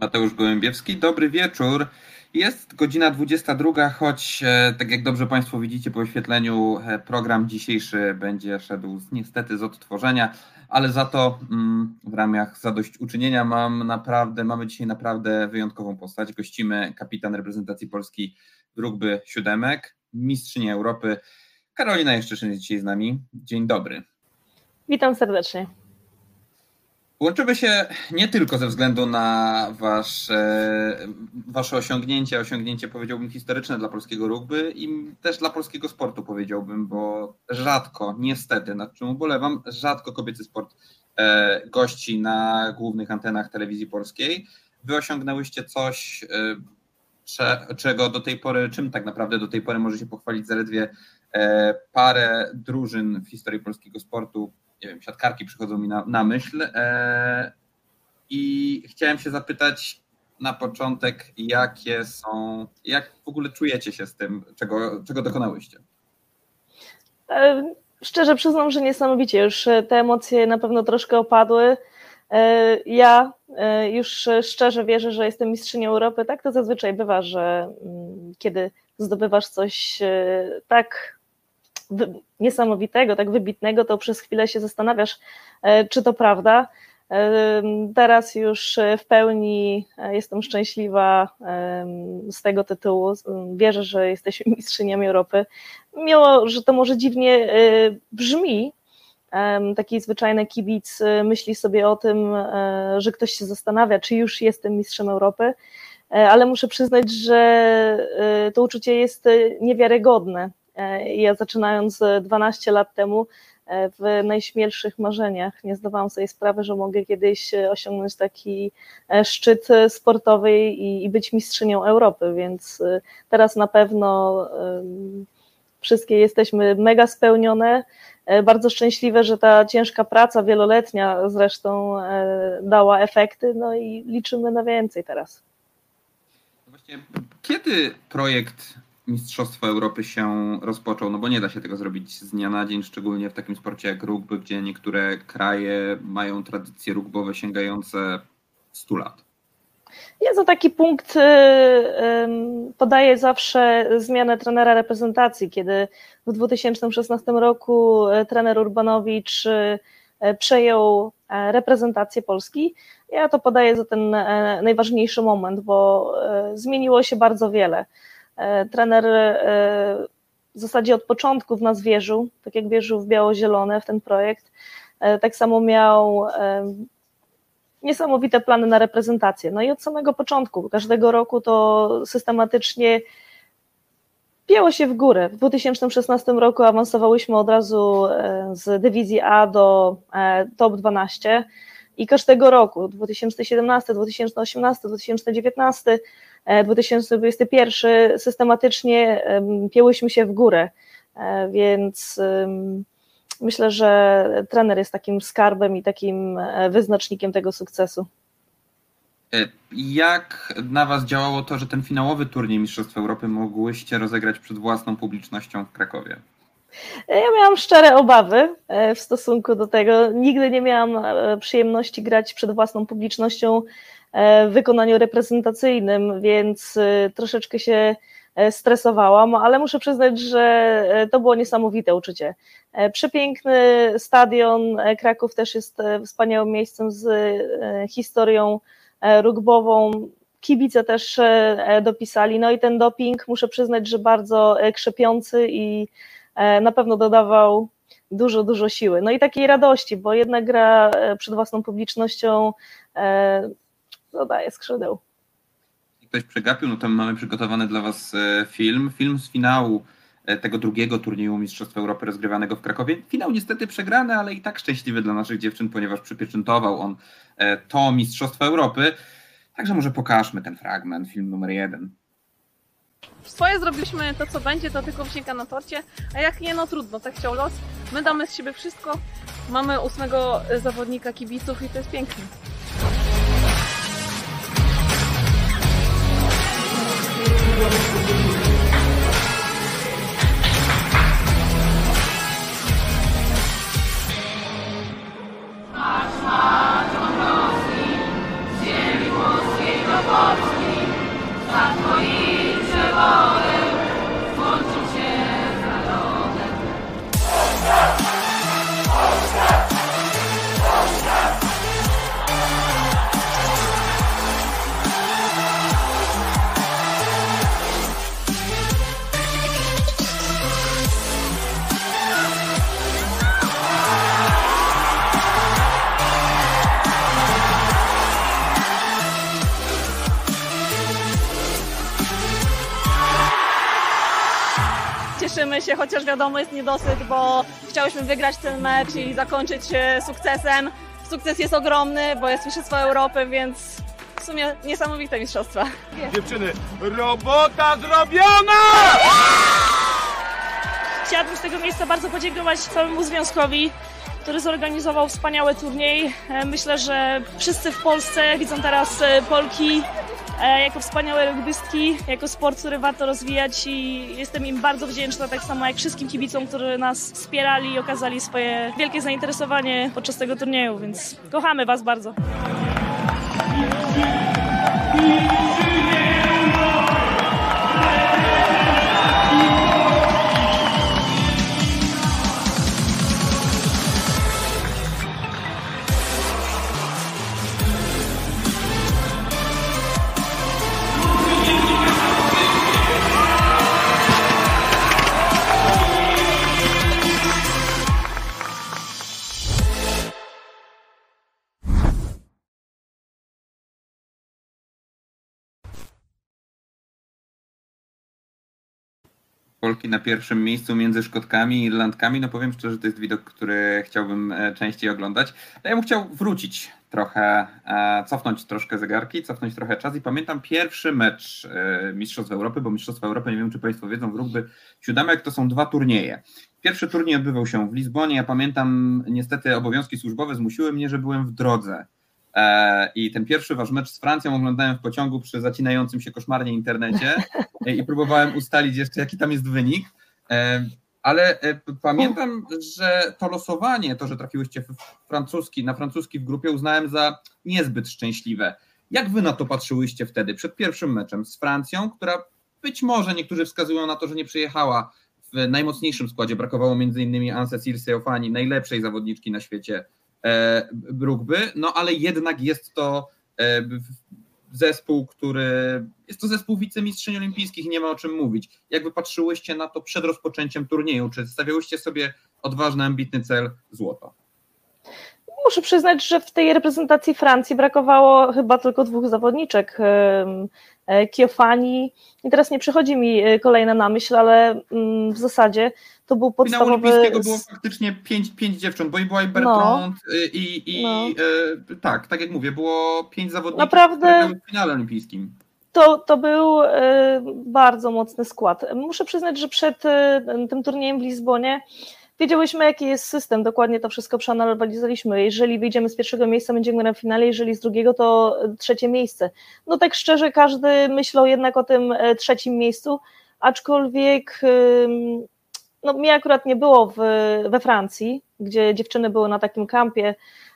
Mateusz Gołębiewski. Dobry wieczór. Jest godzina 22, choć e, tak jak dobrze Państwo widzicie po oświetleniu, e, program dzisiejszy będzie szedł niestety z odtworzenia, ale za to mm, w ramach zadośćuczynienia mam naprawdę, mamy dzisiaj naprawdę wyjątkową postać. Gościmy kapitan reprezentacji Polski Rugby Siódemek, mistrzyni Europy. Karolina Jeszczyszyn jest dzisiaj z nami. Dzień dobry. Witam serdecznie. Łączymy się nie tylko ze względu na wasze, wasze osiągnięcie, osiągnięcie powiedziałbym historyczne dla polskiego rugby i też dla polskiego sportu powiedziałbym, bo rzadko, niestety, nad czym ubolewam, rzadko kobiecy sport e, gości na głównych antenach telewizji polskiej. Wy osiągnęłyście coś, e, czego do tej pory, czym tak naprawdę do tej pory może się pochwalić zaledwie e, parę drużyn w historii polskiego sportu, nie wiem, siatkarki przychodzą mi na, na myśl. E, I chciałem się zapytać na początek, jakie są, jak w ogóle czujecie się z tym, czego, czego dokonałyście? E, szczerze przyznam, że niesamowicie. Już te emocje na pewno troszkę opadły. E, ja już szczerze wierzę, że jestem mistrzynią Europy. Tak to zazwyczaj bywa, że mm, kiedy zdobywasz coś tak niesamowitego, tak wybitnego, to przez chwilę się zastanawiasz, e, czy to prawda. E, teraz już w pełni e, jestem szczęśliwa z tego tytułu. Wierzę, że jesteśmy mistrzyniami Europy. Mimo, że to może dziwnie brzmi, taki zwyczajny kibic myśli sobie o tym, że ktoś się zastanawia, czy już jestem mistrzem Europy, ale muszę przyznać, że to uczucie jest niewiarygodne. E, ja zaczynając 12 lat temu e, w najśmielszych marzeniach nie zdawałam sobie sprawy, że mogę kiedyś osiągnąć taki e, szczyt sportowy i, być mistrzynią Europy, więc teraz na pewno wszystkie jesteśmy mega spełnione. Bardzo szczęśliwe, że ta ciężka praca wieloletnia zresztą dała efekty, no i liczymy na więcej teraz. Właśnie, kiedy projekt Mistrzostwo Europy się rozpoczął, no bo nie da się tego zrobić z dnia na dzień, szczególnie w takim sporcie jak rugby, gdzie niektóre kraje mają tradycje rugbowe sięgające 100 lat. Ja za taki punkt y, podaję zawsze zmianę trenera reprezentacji, kiedy w 2016 roku y, trener Urbanowicz y, przejął e, reprezentację Polski. Ja to podaję za ten e, najważniejszy moment, bo e, zmieniło się bardzo wiele. E, trener e, w zasadzie od początku w nas wierzył, tak jak wierzył w biało-zielone, w ten projekt. E, tak samo miał niesamowite plany na reprezentację. No i od samego początku, każdego roku to systematycznie pięło się w górę. W 2016 roku awansowałyśmy od razu z dywizji A do top 12 i każdego roku 2017, 2018, 2019 2021 systematycznie piełyśmy się w górę, e, więc myślę, że trener jest takim skarbem i takim e, wyznacznikiem tego sukcesu. E, jak na Was działało to, że ten finałowy turniej Mistrzostw Europy mogłyście rozegrać przed własną publicznością w Krakowie? Ja miałam szczere obawy w stosunku do tego. Nigdy nie miałam przyjemności grać przed własną publicznością w wykonaniu reprezentacyjnym, więc troszeczkę się e, stresowałam, ale muszę przyznać, że e, to było niesamowite uczucie. E, przepiękny stadion, Kraków też jest wspaniałym miejscem z historią rugbową. Kibice też dopisali, no i ten doping muszę przyznać, że bardzo krzepiący i na pewno dodawał dużo, dużo siły. No i takiej radości, bo jednak gra przed własną publicznością dodaje skrzydeł. Ktoś przegapił, no to mamy przygotowany dla Was e, film. Film z finału e, tego drugiego turnieju Mistrzostwa Europy rozgrywanego w Krakowie. Finał niestety przegrany, ale i tak szczęśliwy dla naszych dziewczyn, ponieważ przypieczętował on e, to Mistrzostwo Europy. Także może pokażmy ten fragment, film numer jeden. Swoje zrobiliśmy, to co będzie, to tylko wsienka na torcie, a jak nie, no trudno, tak chciał los. My damy z siebie wszystko, mamy ósmego zawodnika kibiców i to jest piękne. Oh. Cieszymy się, chociaż wiadomo jest niedosyt, bo chciałyśmy wygrać ten mecz i zakończyć sukcesem. Sukces jest ogromny, bo jest Mistrzostwo Europy, więc w sumie niesamowite mistrzostwa. Dziewczyny, robota zrobiona! Chciałabym z tego miejsca bardzo podziękować całemu związkowi, który zorganizował wspaniały turniej. E, Myślę, że wszyscy w Polsce widzą teraz e, Polki e, jako wspaniałe rugbystki, jako sport, który warto rozwijać i jestem im bardzo wdzięczna, tak samo jak wszystkim kibicom, którzy nas wspierali i okazali swoje wielkie zainteresowanie podczas tego turnieju, więc kochamy Was bardzo. Polki na pierwszym miejscu między Szkotkami i Irlandkami. No powiem szczerze, że to jest widok, który chciałbym e, częściej oglądać. A ja bym chciał wrócić trochę, e, cofnąć troszkę zegarki, cofnąć trochę czas i pamiętam pierwszy mecz e, Mistrzostw Europy, bo Mistrzostwa Europy, nie wiem czy Państwo wiedzą, w rugby siódemek to są dwa turnieje. Pierwszy turniej odbywał się w Lizbonie. Ja pamiętam, niestety obowiązki służbowe zmusiły mnie, że byłem w drodze. E, I ten pierwszy wasz mecz z Francją oglądałem w pociągu przy zacinającym się koszmarnie internecie i próbowałem ustalić jeszcze, jaki tam jest wynik. E, Ale e, pamiętam, że to losowanie, to, że trafiłyście w francuski, na francuski w grupie, uznałem za niezbyt szczęśliwe. Jak wy na to patrzyłyście wtedy, przed pierwszym meczem z Francją, która być może niektórzy wskazują na to, że nie przyjechała w najmocniejszym składzie. Brakowało między innymi Anse Seofani, najlepszej zawodniczki na świecie e, rugby, no ale jednak jest to e, zespół, który jest to zespół wicemistrzyń olimpijskich, nie ma o czym mówić. Jak wy patrzyłyście na to przed rozpoczęciem turnieju? Czy stawiałyście sobie odważny, ambitny cel złoto? Muszę przyznać, że w tej reprezentacji Francji brakowało chyba tylko dwóch zawodniczek. e, Kiofani i teraz nie przychodzi mi e, kolejna na myśl, ale mm, w zasadzie to był podstawowy. olimpijskiego było faktycznie pięć, pięć dziewcząt, bo i była i Bertrand y, i, i No. e, tak, tak jak mówię, było pięć zawodników, Naprawdę- w finale olimpijskim. To, to był e, bardzo mocny skład. Muszę przyznać, że przed e, tym turniejem w Lizbonie wiedziałyśmy, jaki jest system. Dokładnie to wszystko przeanalizowaliśmy. Jeżeli wyjdziemy z pierwszego miejsca, będziemy na finale, jeżeli z drugiego, to trzecie miejsce. No tak szczerze, każdy myślał jednak o tym e, trzecim miejscu, aczkolwiek no, mnie akurat nie było w, we Francji, gdzie dziewczyny były na takim kampie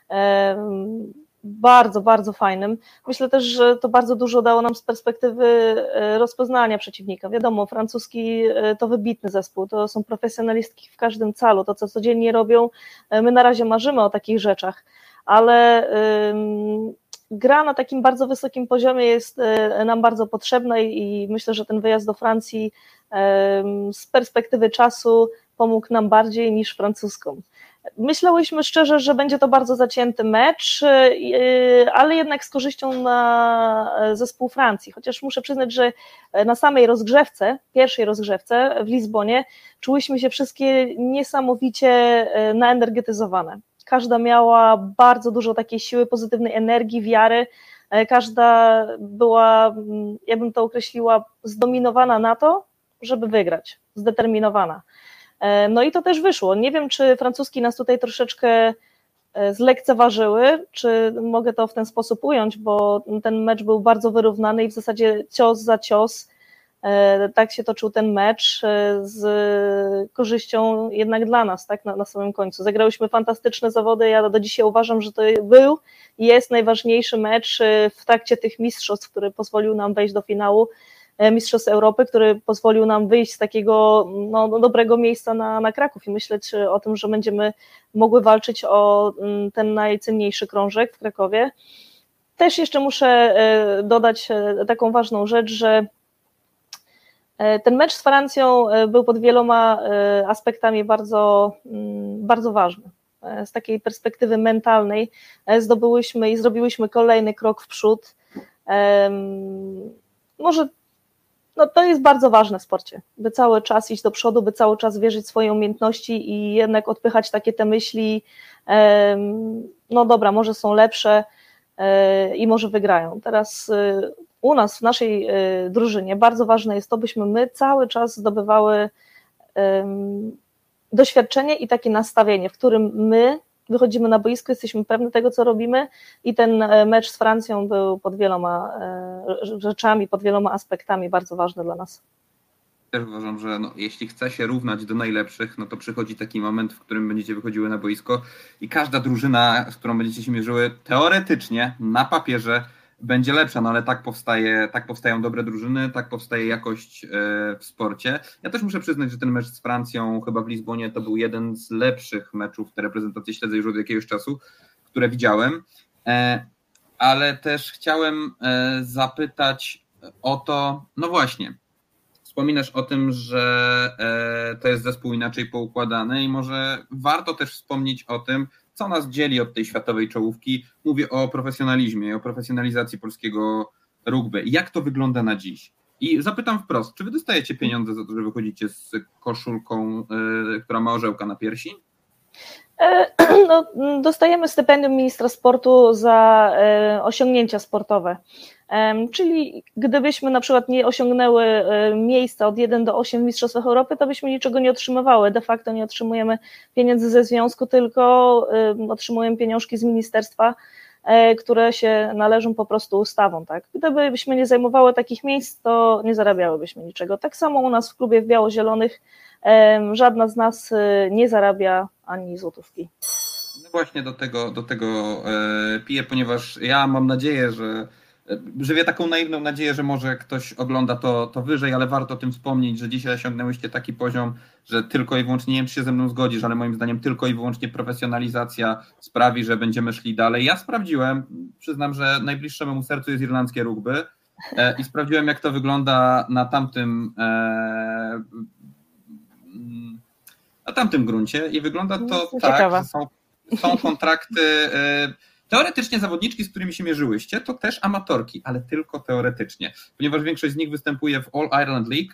em, bardzo, bardzo fajnym. Myślę też, że to bardzo dużo dało nam z perspektywy e, rozpoznania przeciwnika. Wiadomo, francuski e, to wybitny zespół, to są profesjonalistki w każdym calu, to co codziennie robią. e, My na razie marzymy o takich rzeczach, ale gra na takim bardzo wysokim poziomie jest nam bardzo potrzebna i, myślę, że ten wyjazd do Francji z perspektywy czasu pomógł nam bardziej niż francuskom. Myślałyśmy szczerze, że będzie to bardzo zacięty mecz, yy, ale jednak z korzyścią na zespół Francji. Chociaż muszę przyznać, że na samej rozgrzewce, pierwszej rozgrzewce w Lizbonie, czułyśmy się wszystkie niesamowicie yy, naenergetyzowane. Każda miała bardzo dużo takiej siły, pozytywnej energii, wiary. Każda była, mm, ja bym to określiła, zdominowana na to, żeby wygrać, zdeterminowana. E, No i to też wyszło. Nie wiem, czy francuski nas tutaj troszeczkę e, zlekceważyły, czy mogę to w ten sposób ująć, bo ten mecz był bardzo wyrównany i w zasadzie cios za cios E, tak się toczył ten mecz z korzyścią jednak dla nas, tak, na, na samym końcu. Zagrałyśmy fantastyczne zawody, ja do dzisiaj uważam, że to był i jest najważniejszy mecz w trakcie tych mistrzostw, który pozwolił nam wejść do finału Mistrzostw Europy, który pozwolił nam wyjść z takiego no, dobrego miejsca na, na Kraków i myśleć o tym, że będziemy mogły walczyć o mm, ten najcenniejszy krążek w Krakowie. Też jeszcze muszę dodać taką ważną rzecz, że E, ten mecz z Francją e, był pod wieloma e, aspektami bardzo, mm, bardzo ważny. Z takiej perspektywy mentalnej zdobyłyśmy i zrobiłyśmy kolejny krok w przód. Może no to jest bardzo ważne w sporcie, by cały czas iść do przodu, by cały czas wierzyć w swoje umiejętności i jednak odpychać takie te myśli, no dobra, może są lepsze i może wygrają. Teraz u nas, w naszej y, drużynie, bardzo ważne jest to, byśmy my cały czas zdobywały doświadczenie i takie nastawienie, w którym my wychodzimy na boisko, jesteśmy pewni tego, co robimy i ten e, mecz z Francją był pod wieloma e, rzeczami, pod wieloma aspektami bardzo ważny dla nas. Też uważam, że no, jeśli chce się równać do najlepszych, no to przychodzi taki moment, w którym będziecie wychodziły na boisko i każda drużyna, z którą będziecie się mierzyły, teoretycznie, na papierze, będzie lepsza, no ale tak powstaje, tak powstają dobre drużyny, tak powstaje jakość e, w sporcie. Ja też muszę przyznać, że ten mecz z Francją chyba w Lizbonie to był jeden z lepszych meczów, te reprezentacje śledzę już od jakiegoś czasu, które widziałem, e, ale też chciałem e, zapytać o to, no właśnie, wspominasz o tym, że to jest zespół inaczej poukładany i może warto też wspomnieć o tym, co nas dzieli od tej światowej czołówki. Mówię o profesjonalizmie, o profesjonalizacji polskiego rugby. Jak to wygląda na dziś? I zapytam wprost, czy wy dostajecie pieniądze za to, że wychodzicie z koszulką, yy, która ma orzełka na piersi? E, no, dostajemy stypendium ministra sportu za e, osiągnięcia sportowe. Czyli gdybyśmy na przykład nie osiągnęły e, miejsca od 1 do 8 w Mistrzostwach Europy, to byśmy niczego nie otrzymywały. De facto nie otrzymujemy pieniędzy ze związku, tylko otrzymujemy pieniążki z ministerstwa, które się należą po prostu ustawą. Tak? Gdybyśmy nie zajmowały takich miejsc, to nie zarabiałybyśmy niczego. Tak samo u nas w klubie w Biało-Zielonych żadna z nas nie zarabia ani złotówki. No właśnie do tego, do tego e, piję, ponieważ ja mam nadzieję, że e, żywię taką naiwną nadzieję, że może ktoś ogląda to, to wyżej, ale warto o tym wspomnieć, że dzisiaj osiągnęłyście taki poziom, że tylko i wyłącznie, nie wiem czy się ze mną zgodzisz, ale moim zdaniem tylko i wyłącznie profesjonalizacja sprawi, że będziemy szli dalej. Ja sprawdziłem, przyznam, że najbliższe memu sercu jest irlandzkie rugby e, i sprawdziłem jak to wygląda na tamtym na tamtym gruncie i wygląda to tak, że są, są kontrakty. Y, teoretycznie zawodniczki, z którymi się mierzyłyście, to też amatorki, ale tylko teoretycznie, ponieważ większość z nich występuje w All Ireland League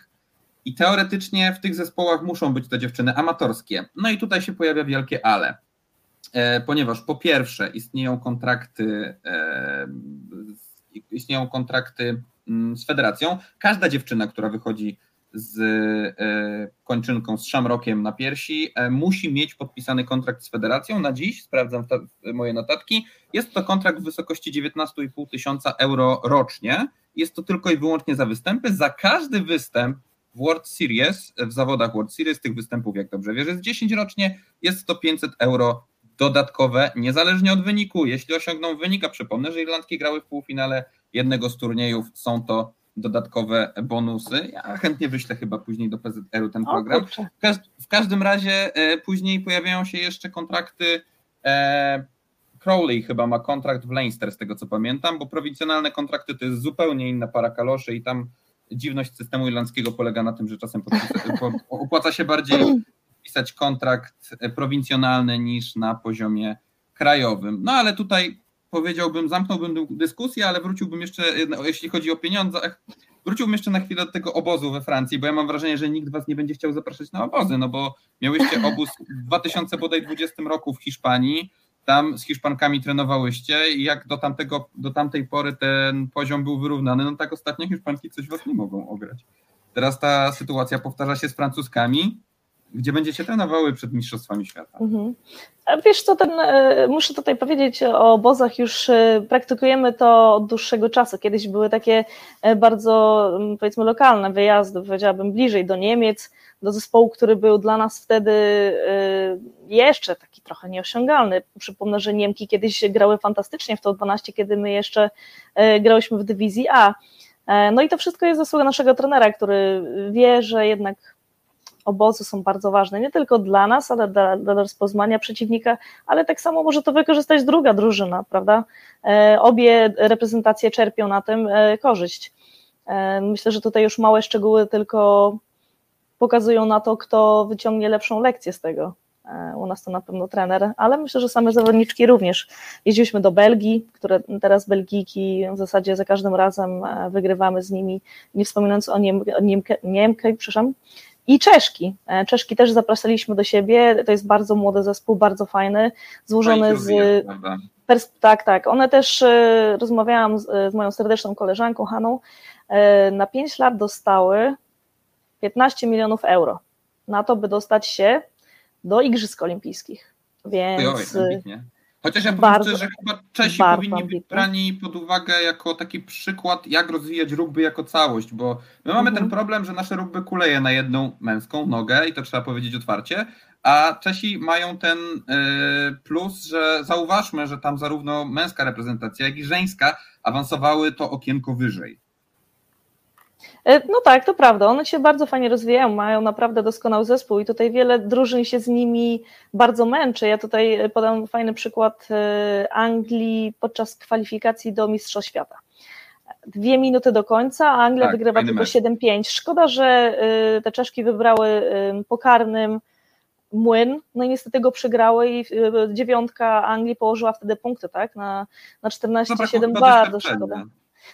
i teoretycznie w tych zespołach muszą być te dziewczyny amatorskie. No i tutaj się pojawia wielkie ale, e, ponieważ po pierwsze istnieją kontrakty, e, istnieją kontrakty mm, z federacją. Każda dziewczyna, która wychodzi z e, kończynką, z szamrokiem na piersi, e, musi mieć podpisany kontrakt z federacją. Na dziś, sprawdzam moje notatki, jest to kontrakt w wysokości 19,5 tysiąca euro rocznie. Jest to tylko i wyłącznie za występy. Za każdy występ w World Series, w zawodach World Series, tych występów, jak dobrze wiesz, jest 10 rocznie, jest to 500 euro dodatkowe, niezależnie od wyniku. Jeśli osiągną wynik, a przypomnę, że Irlandki grały w półfinale jednego z turniejów, są to dodatkowe bonusy. Ja chętnie wyślę chyba później do PZR-u ten program. W, każ w, każdym razie e, później pojawiają się jeszcze kontrakty. E, Crowley chyba ma kontrakt w Leinster, z tego co pamiętam, bo prowincjonalne kontrakty to jest zupełnie inna para kaloszy i tam dziwność systemu irlandzkiego polega na tym, że czasem opłaca się bardziej pisać kontrakt prowincjonalny niż na poziomie krajowym. No ale tutaj powiedziałbym, zamknąłbym dyskusję, ale wróciłbym jeszcze, jeśli chodzi o pieniądze, wróciłbym jeszcze na chwilę do tego obozu we Francji, bo ja mam wrażenie, że nikt was nie będzie chciał zapraszać na obozy, no bo miałyście obóz w 2020 roku w Hiszpanii, tam z Hiszpankami trenowałyście i jak do, tamtego, do tamtej pory ten poziom był wyrównany, no tak ostatnio Hiszpanki coś was nie mogą ograć. Teraz ta sytuacja powtarza się z Francuskami, gdzie będziecie trenowały przed Mistrzostwami Świata. Mhm. Wiesz co, ten, e, muszę tutaj powiedzieć o obozach, już e, praktykujemy to od dłuższego czasu. Kiedyś były takie e, bardzo, powiedzmy, lokalne wyjazdy, powiedziałabym bliżej do Niemiec, do zespołu, który był dla nas wtedy jeszcze taki trochę nieosiągalny. Przypomnę, że Niemki kiedyś grały fantastycznie w to 12, kiedy my jeszcze grałyśmy w dywizji A. No i to wszystko jest zasługa naszego trenera, który wie, że jednak obozy są bardzo ważne, nie tylko dla nas, ale dla, dla rozpoznania przeciwnika, ale tak samo może to wykorzystać druga drużyna, prawda? E, obie reprezentacje czerpią na tym e, korzyść. E, myślę, że tutaj już małe szczegóły tylko pokazują na to, kto wyciągnie lepszą lekcję z tego. U nas to na pewno trener, ale myślę, że same zawodniczki również. Jeździliśmy do Belgii, które teraz Belgijki w zasadzie za każdym razem wygrywamy z nimi, nie wspominając o, Niem, o Niemkę, Niemkę, przepraszam, i Czeszki. E, Czeszki też zapraszaliśmy do siebie. To jest bardzo młody zespół, bardzo fajny, złożony z. Pers- tak, tak. One też e, rozmawiałam z, z moją serdeczną koleżanką Haną. E, na 5 lat dostały 15 milionów euro na to, by dostać się do Igrzysk Olimpijskich. Więc. Oj, Chociaż ja bardzo, powiem, że chyba Czesi powinni być brani pod uwagę jako taki przykład, jak rozwijać rugby jako całość, bo my mamy mhm. ten problem, że nasze rugby kuleje na jedną męską nogę i to trzeba powiedzieć otwarcie, a Czesi mają ten y, plus, że zauważmy, że tam zarówno męska reprezentacja, jak i żeńska awansowały to okienko wyżej. E, no tak, to prawda. One się bardzo fajnie rozwijają, mają naprawdę doskonały zespół i tutaj wiele drużyn się z nimi bardzo męczy. Ja tutaj podam fajny przykład e, Anglii podczas kwalifikacji do Mistrzostw Świata. Dwie minuty do końca, a Anglia tak, wygrywa tylko 7-5. Szkoda, że e, te Czeszki wybrały pokarnym młyn, no i niestety go przegrały i dziewiątka Anglii położyła wtedy punkty, tak, na, na 14-7, no bardzo szkoda.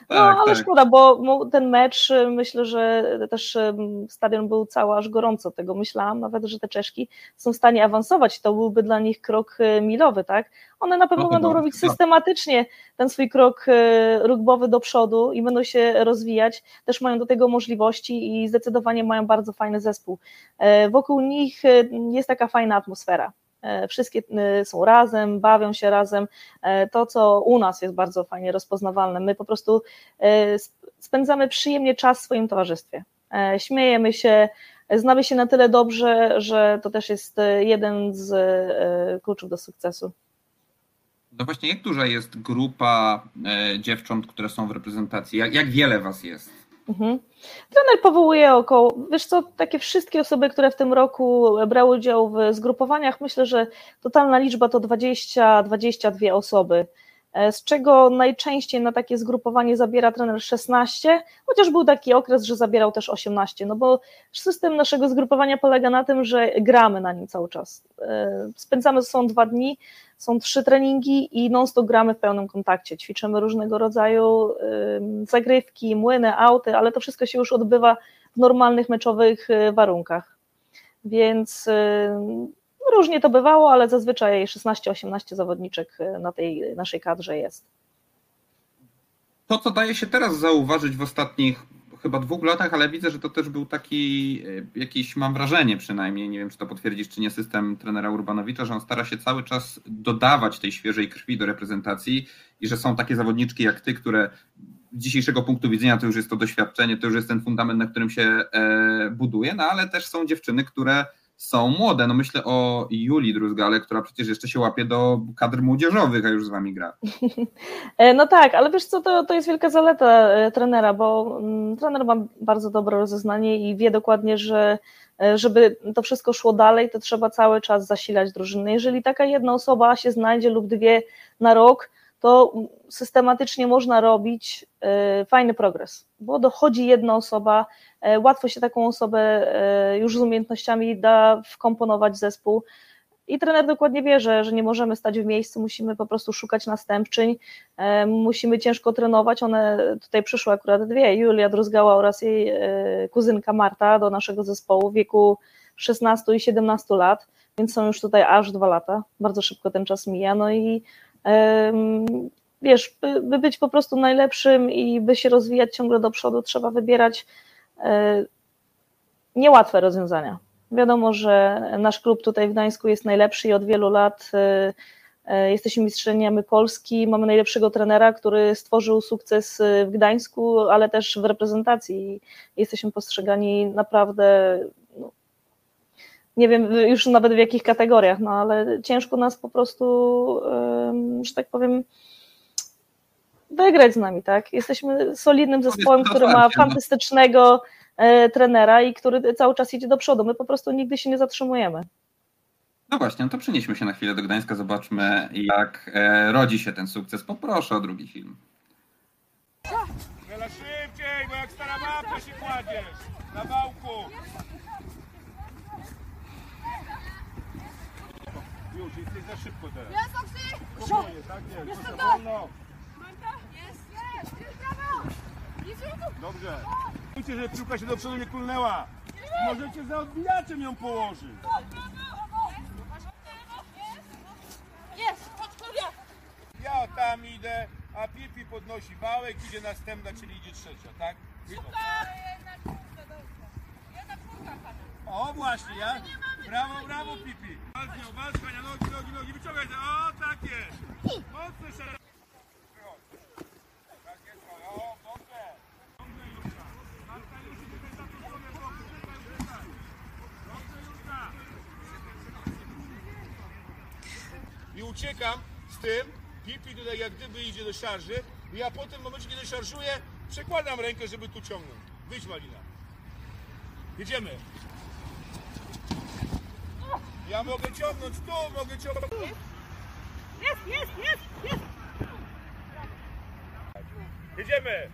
No, tak, ale tak. szkoda, bo ten mecz, y, myślę, że też y, stadion był cały aż gorąco tego myślałam, nawet, że te Czeszki są w stanie awansować, to byłby dla nich krok y, milowy, tak? One na pewno no, będą no, robić no. systematycznie ten swój krok rugbowy do przodu i będą się rozwijać, też mają do tego możliwości i zdecydowanie mają bardzo fajny zespół. Wokół nich jest taka fajna atmosfera. E, wszystkie e, są razem, bawią się razem. E, to, co u nas jest bardzo fajnie rozpoznawalne, my po prostu spędzamy przyjemnie czas w swoim towarzystwie. Śmiejemy się, znamy się na tyle dobrze, że to też jest jeden z kluczów do sukcesu. No właśnie, jak duża jest grupa dziewcząt, które są w reprezentacji? Jak, jak wiele was jest? Mhm. Trener powołuje około, wiesz co, takie wszystkie osoby, które w tym roku brały udział w zgrupowaniach, myślę, że totalna liczba to 20-22 osoby, z czego najczęściej na takie zgrupowanie zabiera trener 16, chociaż był taki okres, że zabierał też 18, no bo system naszego zgrupowania polega na tym, że gramy na nim cały czas. E, spędzamy sobą dwa dni, są trzy treningi i non-stop gramy w pełnym kontakcie. Ćwiczymy różnego rodzaju zagrywki, młyny, auty, ale to wszystko się już odbywa w normalnych meczowych y, warunkach. Więc różnie to bywało, ale zazwyczaj 16-18 zawodniczek y, na tej naszej kadrze jest. To, co daje się teraz zauważyć w ostatnich chyba dwóch latach, ale widzę, że to też był taki e, jakiś, mam wrażenie przynajmniej, nie wiem czy to potwierdzisz czy nie, system trenera Urbanowicza, że on stara się cały czas dodawać tej świeżej krwi do reprezentacji i że są takie zawodniczki jak ty, które z dzisiejszego punktu widzenia to już jest to doświadczenie, to już jest ten fundament, na którym się e, buduje, no ale też są dziewczyny, które są młode. No myślę o Julii Druzgale, która przecież jeszcze się łapie do kadr młodzieżowych, a już z wami gra. E, no tak, ale wiesz co, to, to jest wielka zaleta e, trenera, bo mm, trener ma bardzo dobre rozeznanie i wie dokładnie, że e, żeby to wszystko szło dalej, to trzeba cały czas zasilać drużynę. Jeżeli taka jedna osoba się znajdzie lub dwie na rok, to systematycznie można robić fajny progres, bo dochodzi jedna osoba, E, łatwo się taką osobę e, już z umiejętnościami da wkomponować w zespół. I trener dokładnie wie, że, że nie możemy stać w miejscu, musimy po prostu szukać następczyń, e, musimy ciężko trenować. One tutaj przyszły akurat dwie, Julia Druzgała oraz jej kuzynka Marta do naszego zespołu w wieku 16 i 17 lat, więc są już tutaj aż dwa lata. Bardzo szybko ten czas mija. No i wiesz, by, by być po prostu najlepszym i by się rozwijać ciągle do przodu, trzeba wybierać E, niełatwe rozwiązania. Wiadomo, że nasz klub tutaj w Gdańsku jest najlepszy i od wielu lat jesteśmy mistrzeniami Polski. Mamy najlepszego trenera, który stworzył sukces w Gdańsku, ale też w reprezentacji. Jesteśmy postrzegani naprawdę nie wiem już nawet w jakich kategoriach, no ale ciężko nas po prostu, że tak powiem, wygrać z nami, tak? Jesteśmy solidnym zespołem, który ma fantastycznego e, trenera i który cały czas idzie do przodu. My po prostu nigdy się nie zatrzymujemy. No właśnie, no to przenieśmy się na chwilę do Gdańska, zobaczmy jak e, rodzi się ten sukces. Poproszę o drugi film. Wiele szybciej, bo jak stara babka się kładziesz na wałku. Już, jesteś za szybko teraz. Jest, Oksy! Spokojnie, tak jest, Jest proszę, to. wolno. Jest, jest! Jest brawo! Jest ruchu! Dobrze. Widzicie, że piłka się do przodu nie kulnęła. Możecie za odbijaczem ją położyć. Jest! Chodź! Ja tam idę, a Pipi podnosi wałek, idzie następna, czyli idzie trzecia, tak? O właśnie, ja. Brawo, brawo Pipi. Walcz nią, walcz Hania, nogi, nogi, nogi, wyciągaj się. O, tak jest. Mocno się. Tak Juka. I uciekam z tym, Pipi tutaj jak gdyby idzie do szarży i ja potem w momencie, kiedy szarżuję, przekładam rękę, żeby tu ciągnąć. Wyjdź Malina. Jedziemy. Ja mogę ciągnąć tu, mogę ciągnąć. Jest, jest, jest, jest! Jedziemy.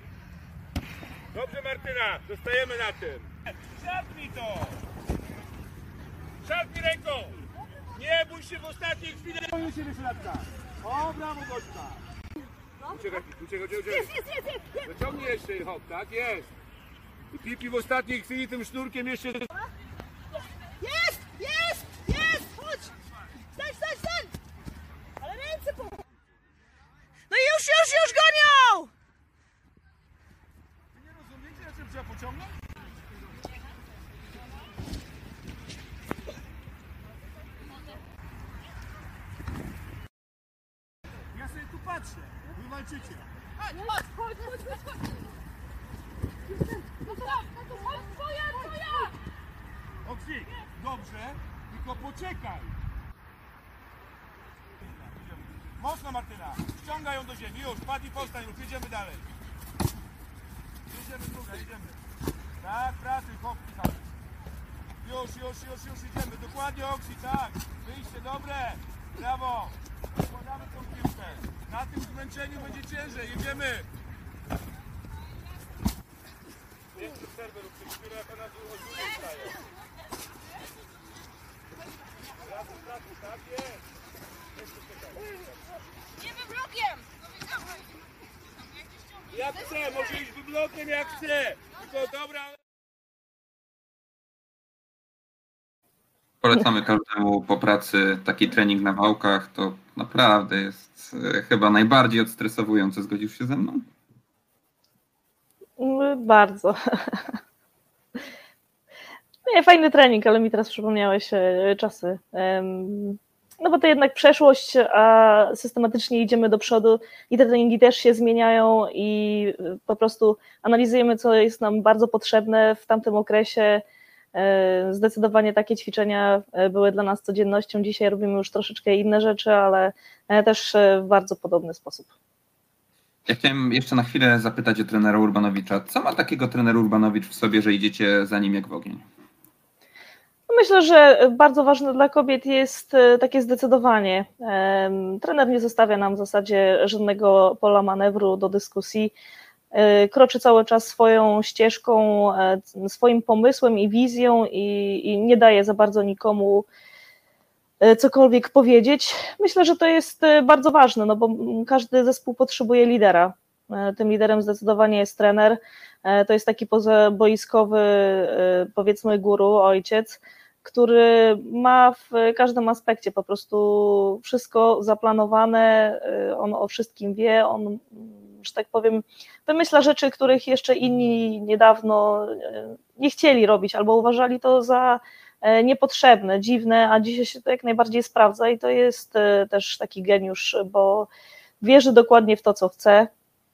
Dobrze Martyna, zostajemy na tym. Szarpnij to. Szarpnij ręką. Nie bój się w ostatniej chwili. Boję się wyśladka. O, brawo Gośka. Uciekaj, uciekaj, uciekaj. Jest, jest, jest, jest! Wyciągnij jeszcze hop, tak jest. I Pipi w ostatniej chwili tym sznurkiem jeszcze... Jest, jest! Chodź! Stań, stań, stań! Ale ręce po... No już, już, już gonią! Nie rozumiecie, na czym trzeba pociągnąć? Ja sobie tu patrzę. Wy walczycie. Chodź, chodź, chodź, chodź, chodź! No to, no to chodź, twoja, twoja! Oksik, dobrze, tylko poczekaj. Mocno Martyna, ściągaj ją do ziemi, już, padnij, postań, już, jedziemy dalej. Jedziemy, druga, jedziemy. Tak, pracuj, hop, Michał. Już, już, już, już idziemy, dokładnie Oksi, tak. Wyjście, dobre, brawo. Składamy tą piłkę. Na tym zmęczeniu będzie ciężej, jedziemy. Jeszcze przerwę rób, tych chwilę, jak ona tu od góry staje. Tak jest. Nie wywrokiem! Jak chce, może iść wyblokiem jak chce. Tylko dobra. Polecamy każdemu po pracy taki trening na wałkach. To naprawdę jest e, chyba najbardziej odstresowujące. Zgodzisz się ze mną? Mm, Bardzo. Nie, fajny trening, ale mi teraz przypomniałeś e, czasy. No bo to jednak przeszłość, a systematycznie idziemy do przodu i te treningi też się zmieniają i e, po prostu analizujemy, co jest nam bardzo potrzebne w tamtym okresie. E, Zdecydowanie takie ćwiczenia e, były dla nas codziennością. Dzisiaj robimy już troszeczkę inne rzeczy, ale e, też w bardzo podobny sposób. Ja chciałem jeszcze na chwilę zapytać o trenera Urbanowicza. Co ma takiego trener Urbanowicz w sobie, że idziecie za nim jak w ogień? Myślę, że bardzo ważne dla kobiet jest e, takie zdecydowanie. Trener nie zostawia nam w zasadzie żadnego pola manewru do dyskusji. E, Kroczy cały czas swoją ścieżką, e, swoim pomysłem i wizją i, i nie daje za bardzo nikomu cokolwiek powiedzieć. Myślę, że to jest bardzo ważne, no bo każdy zespół potrzebuje lidera. Tym liderem zdecydowanie jest trener. To jest taki pozaboiskowy, powiedzmy, guru, ojciec, który ma w każdym aspekcie po prostu wszystko zaplanowane, e, on o wszystkim wie, on, że tak powiem, wymyśla rzeczy, których jeszcze inni niedawno e, nie chcieli robić albo uważali to za e, niepotrzebne, dziwne, a dzisiaj się to jak najbardziej sprawdza i to jest e, też taki geniusz, bo wierzy dokładnie w to, co chce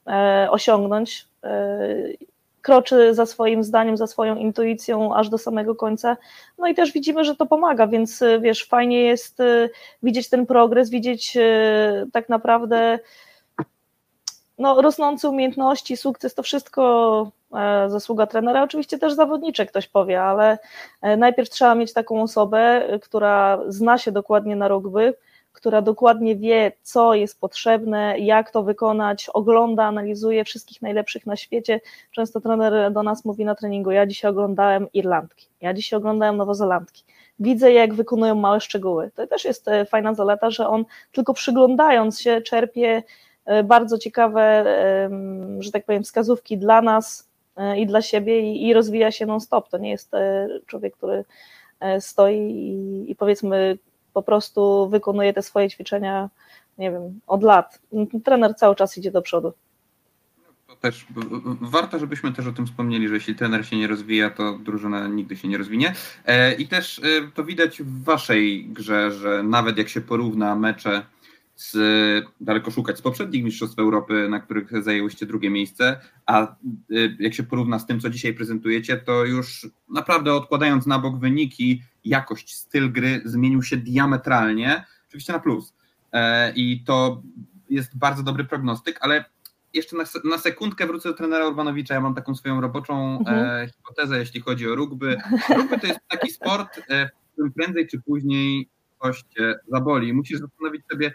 e, osiągnąć, kroczy za swoim zdaniem, za swoją intuicją aż do samego końca. No i też widzimy, że to pomaga, więc wiesz, fajnie jest widzieć ten progres, widzieć tak naprawdę no, rosnące umiejętności, sukces, to wszystko e, zasługa trenera. Oczywiście też zawodniczek ktoś powie, ale e, najpierw trzeba mieć taką osobę, która zna się dokładnie na rugby, która dokładnie wie, co jest potrzebne, jak to wykonać, ogląda, analizuje wszystkich najlepszych na świecie. Często trener do nas mówi na treningu: Ja dzisiaj oglądałem Irlandki, ja dzisiaj oglądałem Nowozelandki. Widzę, jak wykonują małe szczegóły. To też jest e, fajna zaleta, że on tylko przyglądając się czerpie E, bardzo ciekawe, że tak powiem, wskazówki dla nas e, i dla siebie i, rozwija się non-stop. To nie jest człowiek, który stoi i powiedzmy po prostu wykonuje te swoje ćwiczenia, nie wiem, od lat. Trener cały czas idzie do przodu. To też warto, żebyśmy też o tym wspomnieli, że jeśli trener się nie rozwija, to drużyna nigdy się nie rozwinie. I też to widać w waszej grze, że nawet jak się porówna mecze z daleko szukać z poprzednich Mistrzostw Europy, na których zajęłyście drugie miejsce, a y, jak się porówna z tym, co dzisiaj prezentujecie, to już naprawdę odkładając na bok wyniki, jakość, styl gry zmienił się diametralnie, oczywiście na plus. E, I to jest bardzo dobry prognostyk, ale jeszcze na, na sekundkę wrócę do trenera Urbanowicza. Ja mam taką swoją roboczą mhm. e, hipotezę, jeśli chodzi o rugby. Rugby to jest taki sport, e, w którym prędzej czy później coś cię zaboli. Musisz zastanowić sobie,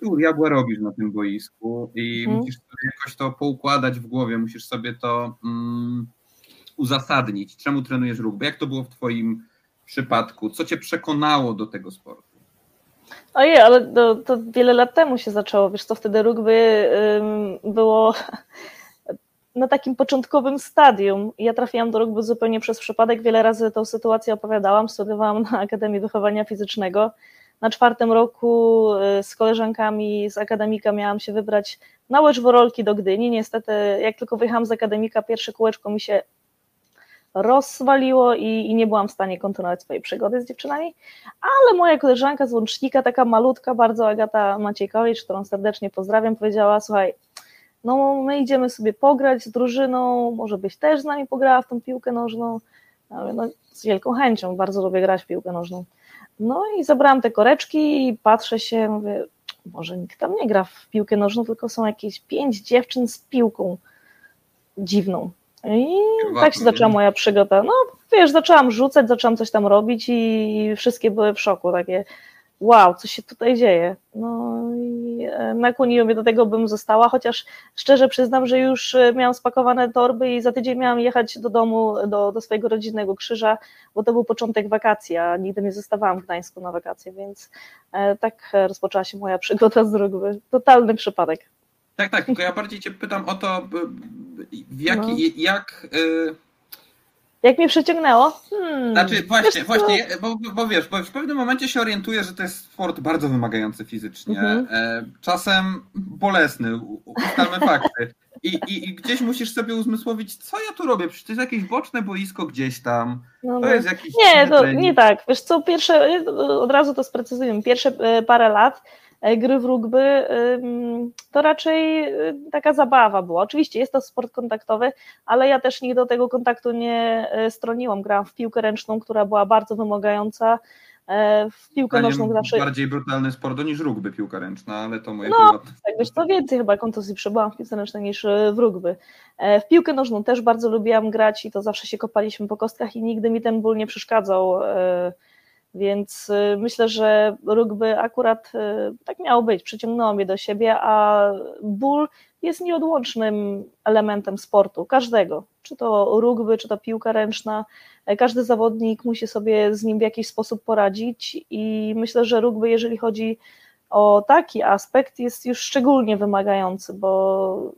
ty u diabła robisz na tym boisku i hmm. musisz sobie jakoś to poukładać w głowie, musisz sobie to mm, uzasadnić. Czemu trenujesz rugby? Jak to było w twoim przypadku? Co cię przekonało do tego sportu? Ojej, ale to, to wiele lat temu się zaczęło. Wiesz co, wtedy rugby było na takim początkowym stadium. Ja trafiłam do rugby zupełnie przez przypadek. Wiele razy tę sytuację opowiadałam. Studiowałam na Akademii Wychowania Fizycznego na czwartym roku y, z koleżankami z akademika miałam się wybrać na łecz worolki do Gdyni. Niestety, jak tylko wyjechałam z akademika, pierwsze kółeczko mi się rozwaliło i, i, nie byłam w stanie kontynuować swojej przygody z dziewczynami, ale moja koleżanka z Łącznika, taka malutka, bardzo Agata Maciejkowicz, którą serdecznie pozdrawiam, powiedziała, słuchaj, no my idziemy sobie pograć z drużyną, może byś też z nami pograła w tą piłkę nożną. No, z wielką chęcią, bardzo lubię grać w piłkę nożną. No i zabrałam te koreczki i patrzę się, mówię, może nikt tam nie gra w piłkę nożną, tylko są jakieś pięć dziewczyn z piłką dziwną. I tak się zaczęła moja przygoda. No wiesz, zaczęłam rzucać, zaczęłam coś tam robić i wszystkie były w szoku, takie wow, co się tutaj dzieje. No i e, nakłoniło mnie do tego, bym została, chociaż szczerze przyznam, że już e, miałam spakowane torby i za tydzień miałam jechać do domu, do, do swojego rodzinnego krzyża, bo to był początek wakacji, a nigdy nie zostawałam w Gdańsku na wakacje, więc e, tak rozpoczęła się moja przygoda z rugby. Totalny przypadek. Tak, tak, tylko ja bardziej Cię pytam o to, w jaki, no. jak... Y jak mnie przeciągnęło? Hmm, znaczy, właśnie, właśnie, bo, bo wiesz, bo w pewnym momencie się orientuję, że to jest sport bardzo wymagający fizycznie, mhm. e, czasem bolesny, ustalmy fakty. I, i, I, gdzieś musisz sobie uzmysłowić, co ja tu robię, przecież to jest jakieś boczne boisko gdzieś tam, no, to no. jest jakiś... Nie, to nie tak, wiesz co, pierwsze, od razu to sprecyzujemy, pierwsze e, parę lat gry w rugby, to raczej y, taka zabawa była. Oczywiście jest to sport kontaktowy, ale ja też nigdy do tego kontaktu nie e, stroniłam. Grałam w piłkę ręczną, która była bardzo wymagająca. E, w piłkę nożną zawsze. Bardziej brutalny sport niż rugby piłka ręczna, ale to moje. No, tak wiesz, to więcej chyba kontuzji przebyłam w piłce ręcznej niż w rugby. W piłkę nożną też bardzo lubiłam grać i to zawsze się kopaliśmy po kostkach i nigdy mi ten ból nie przeszkadzał więc y, myślę, że rugby akurat y, tak miało być, przyciągnęło mnie do siebie, a ból jest nieodłącznym elementem sportu, każdego. Czy to rugby, czy to piłka ręczna, e, każdy zawodnik musi sobie z nim w jakiś sposób poradzić i myślę, że rugby, jeżeli chodzi o taki aspekt, jest już szczególnie wymagający, bo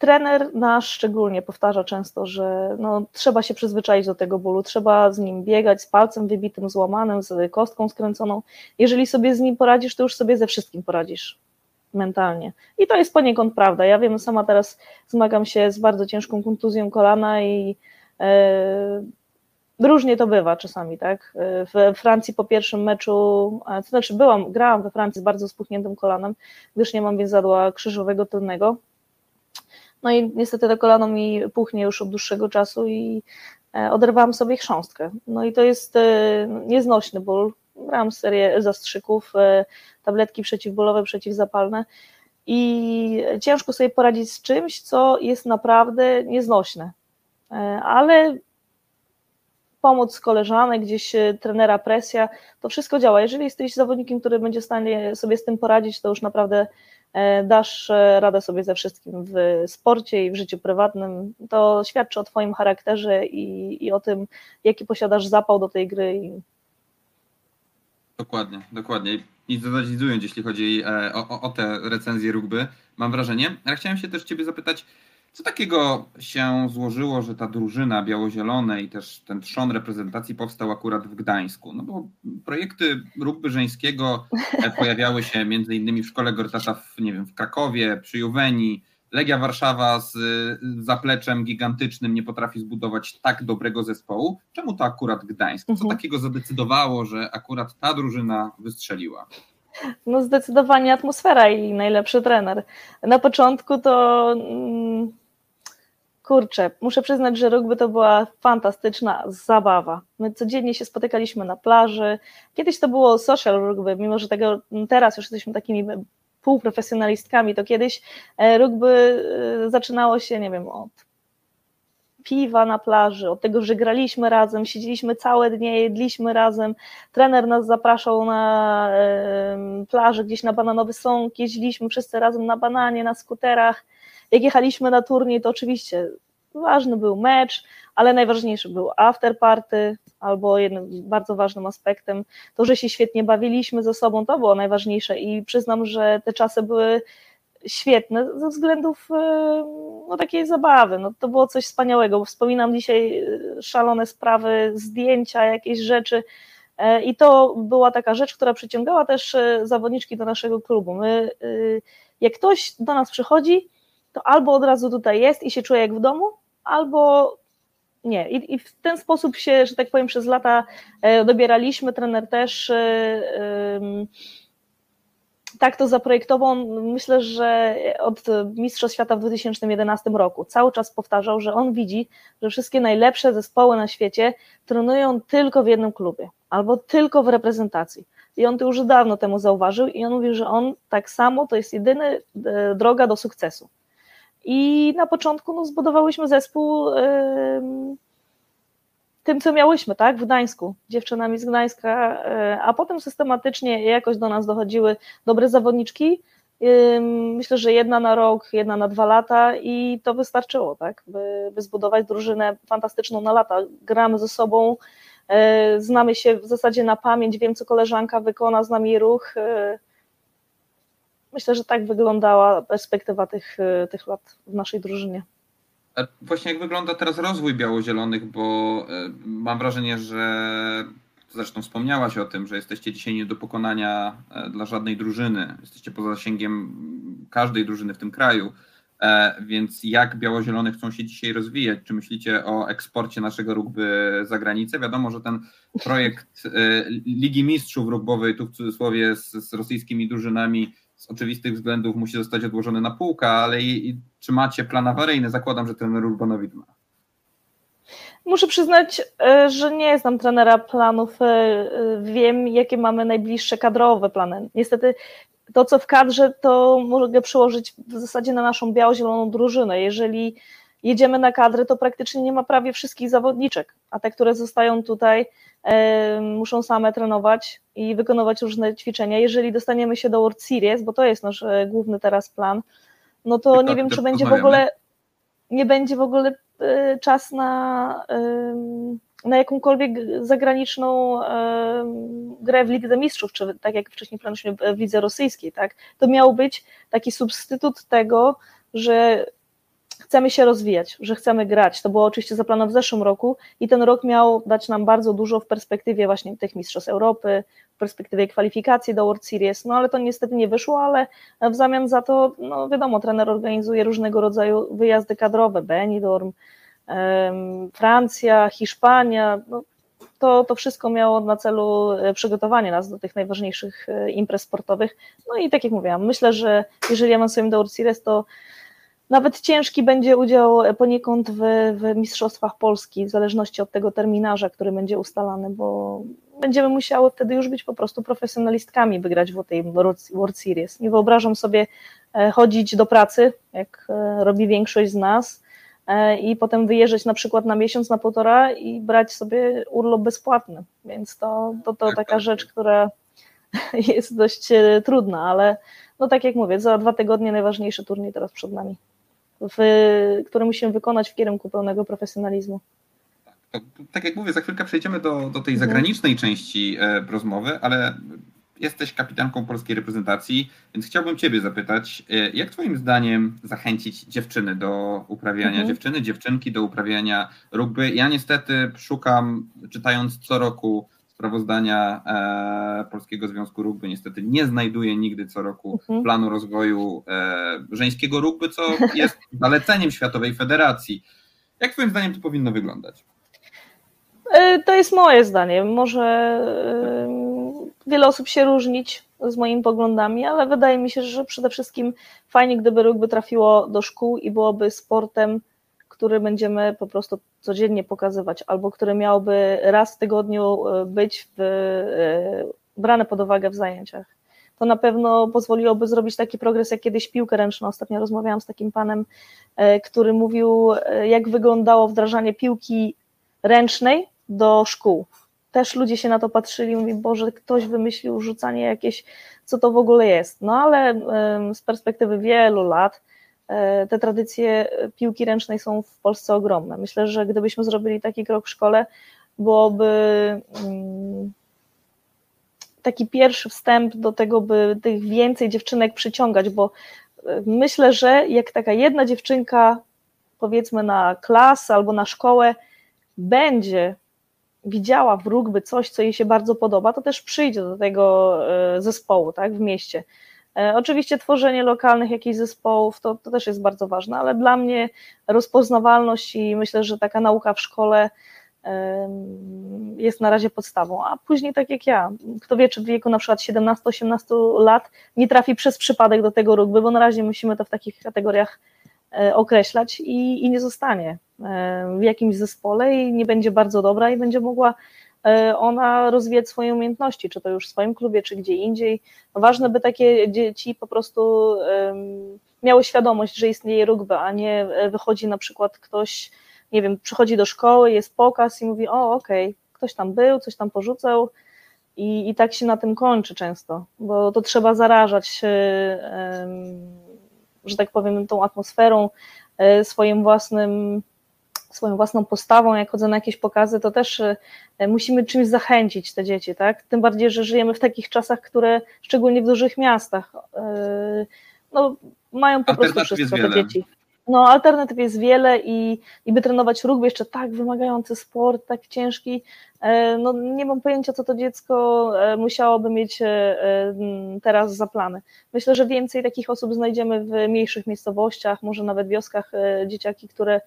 trener nasz szczególnie powtarza często, że no, trzeba się przyzwyczaić do tego bólu, trzeba z nim biegać z palcem wybitym, złamanym, z kostką skręconą. Jeżeli sobie z nim poradzisz, to już sobie ze wszystkim poradzisz mentalnie. I to jest poniekąd prawda. Ja wiem, sama teraz zmagam się z bardzo ciężką kontuzją kolana i e, różnie to bywa czasami, tak? W Francji po pierwszym meczu, to znaczy byłam, grałam we Francji z bardzo spuchniętym kolanem, gdyż nie mam więzadła krzyżowego tylnego. No i niestety to kolano mi puchnie już od dłuższego czasu i e, oderwałam sobie chrząstkę. No i to jest e, nieznośny ból. Brałam serię zastrzyków, e, tabletki przeciwbólowe, przeciwzapalne i ciężko sobie poradzić z czymś, co jest naprawdę nieznośne. Ale pomoc koleżanek, gdzieś trenera, presja, to wszystko działa. Jeżeli jesteś zawodnikiem, który będzie w stanie sobie z tym poradzić, to już naprawdę dasz e, radę sobie ze wszystkim w sporcie i w życiu prywatnym, to świadczy o Twoim charakterze i, i o tym, jaki posiadasz zapał do tej gry. Dokładnie, dokładnie. I dodać jeśli chodzi e, o, o, o te recenzje rugby, mam wrażenie. Ale chciałem się też Ciebie zapytać, co takiego się złożyło, że ta drużyna biało-zielone i też ten trzon reprezentacji powstał akurat w Gdańsku? No bo projekty rugby żeńskiego e, pojawiały się między innymi w szkole Gortata w, nie wiem, w Krakowie, przy Juweni. Legia Warszawa z zapleczem gigantycznym nie potrafi zbudować tak dobrego zespołu. Czemu to akurat Gdańsk? Co mhm. takiego zadecydowało, że akurat ta drużyna wystrzeliła? No zdecydowanie atmosfera i najlepszy trener. Na początku to mm, kurczę, muszę przyznać, że rugby to była fantastyczna zabawa. My codziennie się spotykaliśmy na plaży. Kiedyś to było social rugby, mimo że tego teraz już jesteśmy takimi półprofesjonalistkami, to kiedyś e, rugby e, zaczynało się, nie wiem, od piwa na plaży, od tego, że graliśmy razem, siedzieliśmy całe dnie, jedliśmy razem, trener nas zapraszał na plażę gdzieś na bananowy sąk, jeździliśmy wszyscy razem na bananie, na skuterach, jak jechaliśmy na turniej, to oczywiście ważny był mecz, ale najważniejszy był afterparty, albo jednym bardzo ważnym aspektem to, że się świetnie bawiliśmy ze sobą, to było najważniejsze. I przyznam, że te czasy były świetne ze względów e, no, takiej zabawy. No, to było coś wspaniałego, bo wspominam dzisiaj e, szalone sprawy, zdjęcia, jakieś rzeczy. E, I to była taka rzecz, która przyciągała też zawodniczki do naszego klubu. My, jak ktoś do nas przychodzi, to albo od razu tutaj jest i się czuje jak w domu, albo nie. I, I, w ten sposób się, że tak powiem, przez lata dobieraliśmy. Trener też tak to zaprojektował. Myślę, że od Mistrzostw Świata w 2011 roku cały czas powtarzał, że on widzi, że wszystkie najlepsze zespoły na świecie trenują tylko w jednym klubie albo tylko w reprezentacji. I on to już dawno temu zauważył i on mówi, że on tak samo to jest jedyna e, droga do sukcesu. I na początku no, zbudowałyśmy zespół. Yy, tym, co miałyśmy, tak, w Gdańsku, dziewczynami z Gdańska, e, a potem systematycznie jakoś do nas dochodziły dobre zawodniczki. Myślę, że jedna na rok, jedna na dwa lata i to wystarczyło, tak, by, by zbudować drużynę fantastyczną na lata. Gramy ze sobą, e, znamy się w zasadzie na pamięć, wiem, co koleżanka wykona z nami ruch. E, myślę, że tak wyglądała perspektywa tych, tych lat w naszej drużynie. A właśnie jak wygląda teraz rozwój biało-zielonych, bo e, mam wrażenie, że zresztą wspomniałaś o tym, że jesteście dzisiaj nie do pokonania e, dla żadnej drużyny. Jesteście poza zasięgiem każdej drużyny w tym kraju. E, więc jak biało-zielone chcą się dzisiaj rozwijać? Czy myślicie o eksporcie naszego rugby za granicę? Wiadomo, że ten projekt Ligi Mistrzów Rugbowej, tu w cudzysłowie z, z rosyjskimi drużynami, z oczywistych względów musi zostać odłożony na półkę, ale i, i, czy macie plan awaryjny? Zakładam, że trener Urbanowicz ma. Muszę przyznać, e, że nie znam trenera planów. E, e, wiem, jakie mamy najbliższe kadrowe plany. Niestety to, co w kadrze, to mogę przełożyć w zasadzie na naszą biało-zieloną drużynę. Jeżeli jedziemy na kadrę, to praktycznie nie ma prawie wszystkich zawodniczek, a te, które zostają tutaj, muszą same trenować i wykonywać różne ćwiczenia. Jeżeli dostaniemy się do World Series, bo to jest nasz e, główny teraz plan, no to tak, nie wiem, czy będzie w ogóle nie będzie w ogóle e, czas na, na jakąkolwiek zagraniczną grę w Lidze Mistrzów, czy tak jak wcześniej planowaliśmy w Lidze Rosyjskiej, tak? To miał być taki substytut tego, że chcemy się rozwijać, że chcemy grać. To było oczywiście zaplanowane w zeszłym roku i ten rok miał dać nam bardzo dużo w perspektywie właśnie tych Mistrzostw Europy, w perspektywie kwalifikacji do World Series, no ale to niestety nie wyszło, ale w zamian za to, no wiadomo, trener organizuje różnego rodzaju wyjazdy kadrowe, Benidorm, Francja, Hiszpania, no, to, to wszystko miało na celu e, przygotowanie nas do tych najważniejszych e, imprez sportowych. No i tak jak mówiłam, myślę, że jeżeli awansujemy do World Series, to nawet ciężki będzie udział poniekąd w, w Mistrzostwach Polski, w zależności od tego terminarza, który będzie ustalany, bo będziemy musiały wtedy już być po prostu profesjonalistkami, by grać w tej World Series. Nie wyobrażam sobie e, chodzić do pracy, jak e, robi większość z nas, e, i potem wyjeżdżać na przykład na miesiąc, na półtora i brać sobie urlop bezpłatny. Więc to, to, to Tak, taka tak. rzecz, która jest dość trudna, ale no tak jak mówię, za dwa tygodnie najważniejszy turniej teraz przed nami w, które musimy wykonać w kierunku pełnego profesjonalizmu. To, tak jak mówię, za chwilkę przejdziemy do, do tej Mhm. zagranicznej części e, rozmowy, ale jesteś kapitanką polskiej reprezentacji, więc chciałbym Ciebie zapytać, e, jak Twoim zdaniem zachęcić dziewczyny do uprawiania, Mhm. dziewczyny, dziewczynki do uprawiania rugby? Ja niestety szukam, czytając co roku sprawozdania e, Polskiego Związku Rugby, niestety nie znajduję nigdy co roku Mhm. planu rozwoju e, żeńskiego rugby, co jest zaleceniem Światowej Federacji. Jak Twoim zdaniem to powinno wyglądać? E, To jest moje zdanie. Może wiele osób się różnić z moimi poglądami, ale wydaje mi się, że przede wszystkim fajnie, gdyby rugby trafiło do szkół i byłoby sportem, który będziemy po prostu codziennie pokazywać, albo który miałby raz w tygodniu e, być w, e, brane pod uwagę w zajęciach. To na pewno pozwoliłoby zrobić taki progres jak kiedyś piłkę ręczną. Ostatnio rozmawiałam z takim panem, e, który mówił, jak wyglądało wdrażanie piłki ręcznej do szkół. Też ludzie się na to patrzyli, mówi, Boże, ktoś wymyślił rzucanie jakieś, co to w ogóle jest. No ale z perspektywy wielu lat te tradycje piłki ręcznej są w Polsce ogromne. Myślę, że gdybyśmy zrobili taki krok w szkole, byłoby mm, taki pierwszy wstęp do tego, by tych więcej dziewczynek przyciągać, bo e, myślę, że jak taka jedna dziewczynka, powiedzmy na klasę albo na szkołę, będzie widziała w rugby coś, co jej się bardzo podoba, to też przyjdzie do tego e, zespołu, tak, w mieście. E, Oczywiście tworzenie lokalnych jakichś zespołów to, to też jest bardzo ważne, ale dla mnie rozpoznawalność i myślę, że taka nauka w szkole jest na razie podstawą, a później tak jak ja, kto wie, czy w wieku na przykład 17-18 lat nie trafi przez przypadek do tego rugby, bo na razie musimy to w takich kategoriach e, określać i, i nie zostanie e, w jakimś zespole i nie będzie bardzo dobra i będzie mogła ona rozwijać swoje umiejętności, czy to już w swoim klubie, czy gdzie indziej. Ważne, by takie dzieci po prostu miały świadomość, że istnieje rugby, a nie e, wychodzi na przykład ktoś, nie wiem, przychodzi do szkoły, jest pokaz i mówi, o okej, ktoś tam był, coś tam porzucał i, i tak się na tym kończy często, bo to trzeba zarażać, e, że tak powiem, tą atmosferą, e, swoim własnym swoją własną postawą, jak chodzę na jakieś pokazy, to też e, musimy czymś zachęcić te dzieci, tak? Tym bardziej, że żyjemy w takich czasach, które szczególnie w dużych miastach e, no, mają po prostu wszystko te dzieci. No, alternatyw jest wiele i, i by trenować rugby, jeszcze tak wymagający sport, tak ciężki, e, no nie mam pojęcia, co to dziecko e, musiałoby mieć e, e, teraz za plany. Myślę, że więcej takich osób znajdziemy w mniejszych miejscowościach, może nawet wioskach, e, dzieciaki, które e,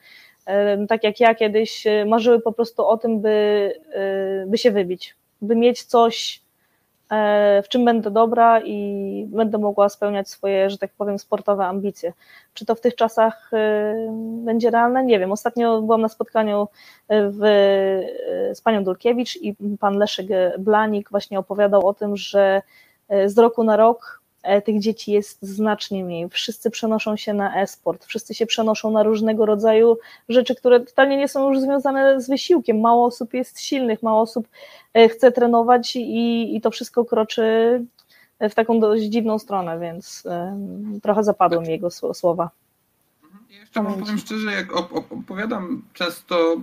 tak jak ja kiedyś e, marzyły po prostu o tym, by, e, by się wybić, by mieć coś, e, w czym będę dobra i będę mogła spełniać swoje, że tak powiem, sportowe ambicje. Czy to w tych czasach e, będzie realne? Nie wiem. Ostatnio byłam na spotkaniu w, z panią Dulkiewicz i pan Leszek Blanik właśnie opowiadał o tym, że z roku na rok tych dzieci jest znacznie mniej. Wszyscy przenoszą się na e-sport, wszyscy się przenoszą na różnego rodzaju rzeczy, które totalnie nie są już związane z wysiłkiem. Mało osób jest silnych, mało osób e, chce trenować i, i to wszystko kroczy w taką dość dziwną stronę, więc trochę zapadły mi jego sł- słowa. Ja jeszcze wam powiem szczerze, jak op- opowiadam, często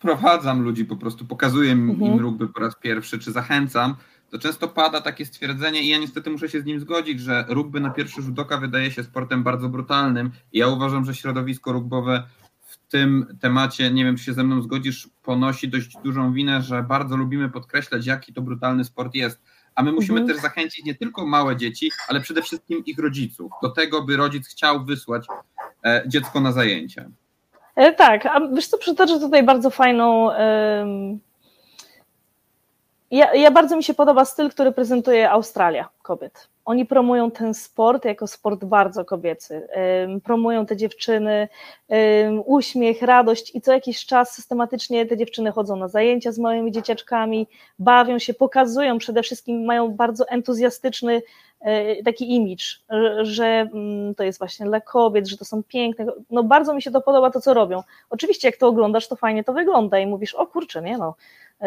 prowadzam ludzi, po prostu pokazuję im, Mhm. im rugby po raz pierwszy, czy zachęcam, to często pada takie stwierdzenie i ja niestety muszę się z nim zgodzić, że rugby na pierwszy rzut oka wydaje się sportem bardzo brutalnym ja uważam, że środowisko rugbowe w tym temacie, nie wiem czy się ze mną zgodzisz, ponosi dość dużą winę, że bardzo lubimy podkreślać jaki to brutalny sport jest. A my musimy Mhm. też zachęcić nie tylko małe dzieci, ale przede wszystkim ich rodziców do tego, by rodzic chciał wysłać e, dziecko na zajęcia. E, Tak, a wiesz co, przytoczę tutaj bardzo fajną. Ja, ja bardzo mi się podoba styl, który prezentuje Australia kobiet. Oni promują ten sport jako sport bardzo kobiecy. Promują te dziewczyny, uśmiech, radość i co jakiś czas systematycznie te dziewczyny chodzą na zajęcia z małymi dzieciaczkami, bawią się, pokazują przede wszystkim, mają bardzo entuzjastyczny e, taki image, że- to jest właśnie dla kobiet, że to są piękne. No bardzo mi się to podoba to, co robią. Oczywiście jak to oglądasz, to fajnie to wygląda i mówisz, o kurczę, nie no,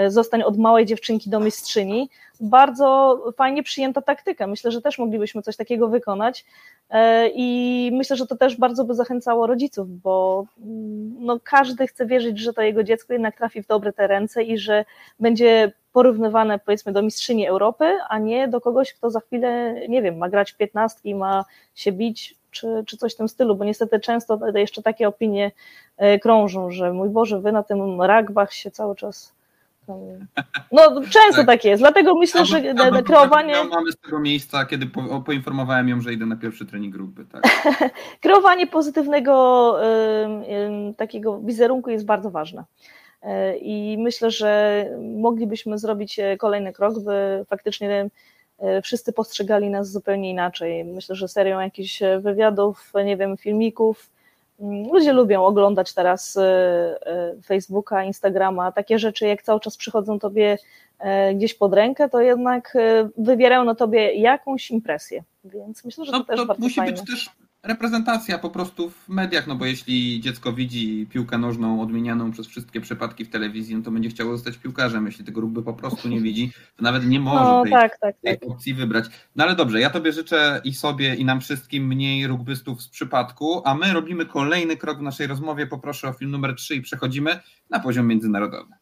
zostań od małej dziewczynki do mistrzyni. Bardzo fajnie przyjęta taktyka. Myślę, że też moglibyśmy coś takiego wykonać e, i myślę, że to też bardzo by zachęcało rodziców, bo mm, no, każdy chce wierzyć, że to jego dziecko jednak trafi w dobre te ręce i że będzie porównywane powiedzmy do mistrzyni Europy, a nie do kogoś, kto za chwilę, nie wiem, ma grać w piętnastki ma się bić, czy, czy coś w tym stylu, bo niestety często jeszcze takie opinie e, krążą, że mój Boże, wy na tym ragbach się cały czas. No często Tak. tak jest, dlatego myślę, że de- kreowanie... miał mamy z tego miejsca, kiedy po, poinformowałem ją, że idę na pierwszy trening grupy. Tak. kreowanie pozytywnego ym, ym, takiego wizerunku jest bardzo ważne. Y, I myślę, że moglibyśmy zrobić e, kolejny krok, by faktycznie e, wszyscy postrzegali nas zupełnie inaczej. Myślę, że serią jakichś e, wywiadów, nie wiem, filmików. Ludzie lubią oglądać teraz e, e, Facebooka, Instagrama, takie rzeczy, jak cały czas przychodzą tobie e, gdzieś pod rękę, to jednak e, wywierają na tobie jakąś impresję. Więc myślę, że to No, też to bardzo musi fajne. być też reprezentacja po prostu w mediach, no bo jeśli dziecko widzi piłkę nożną odmienianą przez wszystkie przypadki w telewizji, no to będzie chciało zostać piłkarzem. Jeśli tego rugby po prostu nie widzi, to nawet nie może No tej, tak, tak, tak. tej opcji wybrać. No ale dobrze, ja tobie życzę i sobie, i nam wszystkim mniej rugbystów z przypadku, a my robimy kolejny krok w naszej rozmowie. Poproszę o film numer 3 i przechodzimy na poziom międzynarodowy.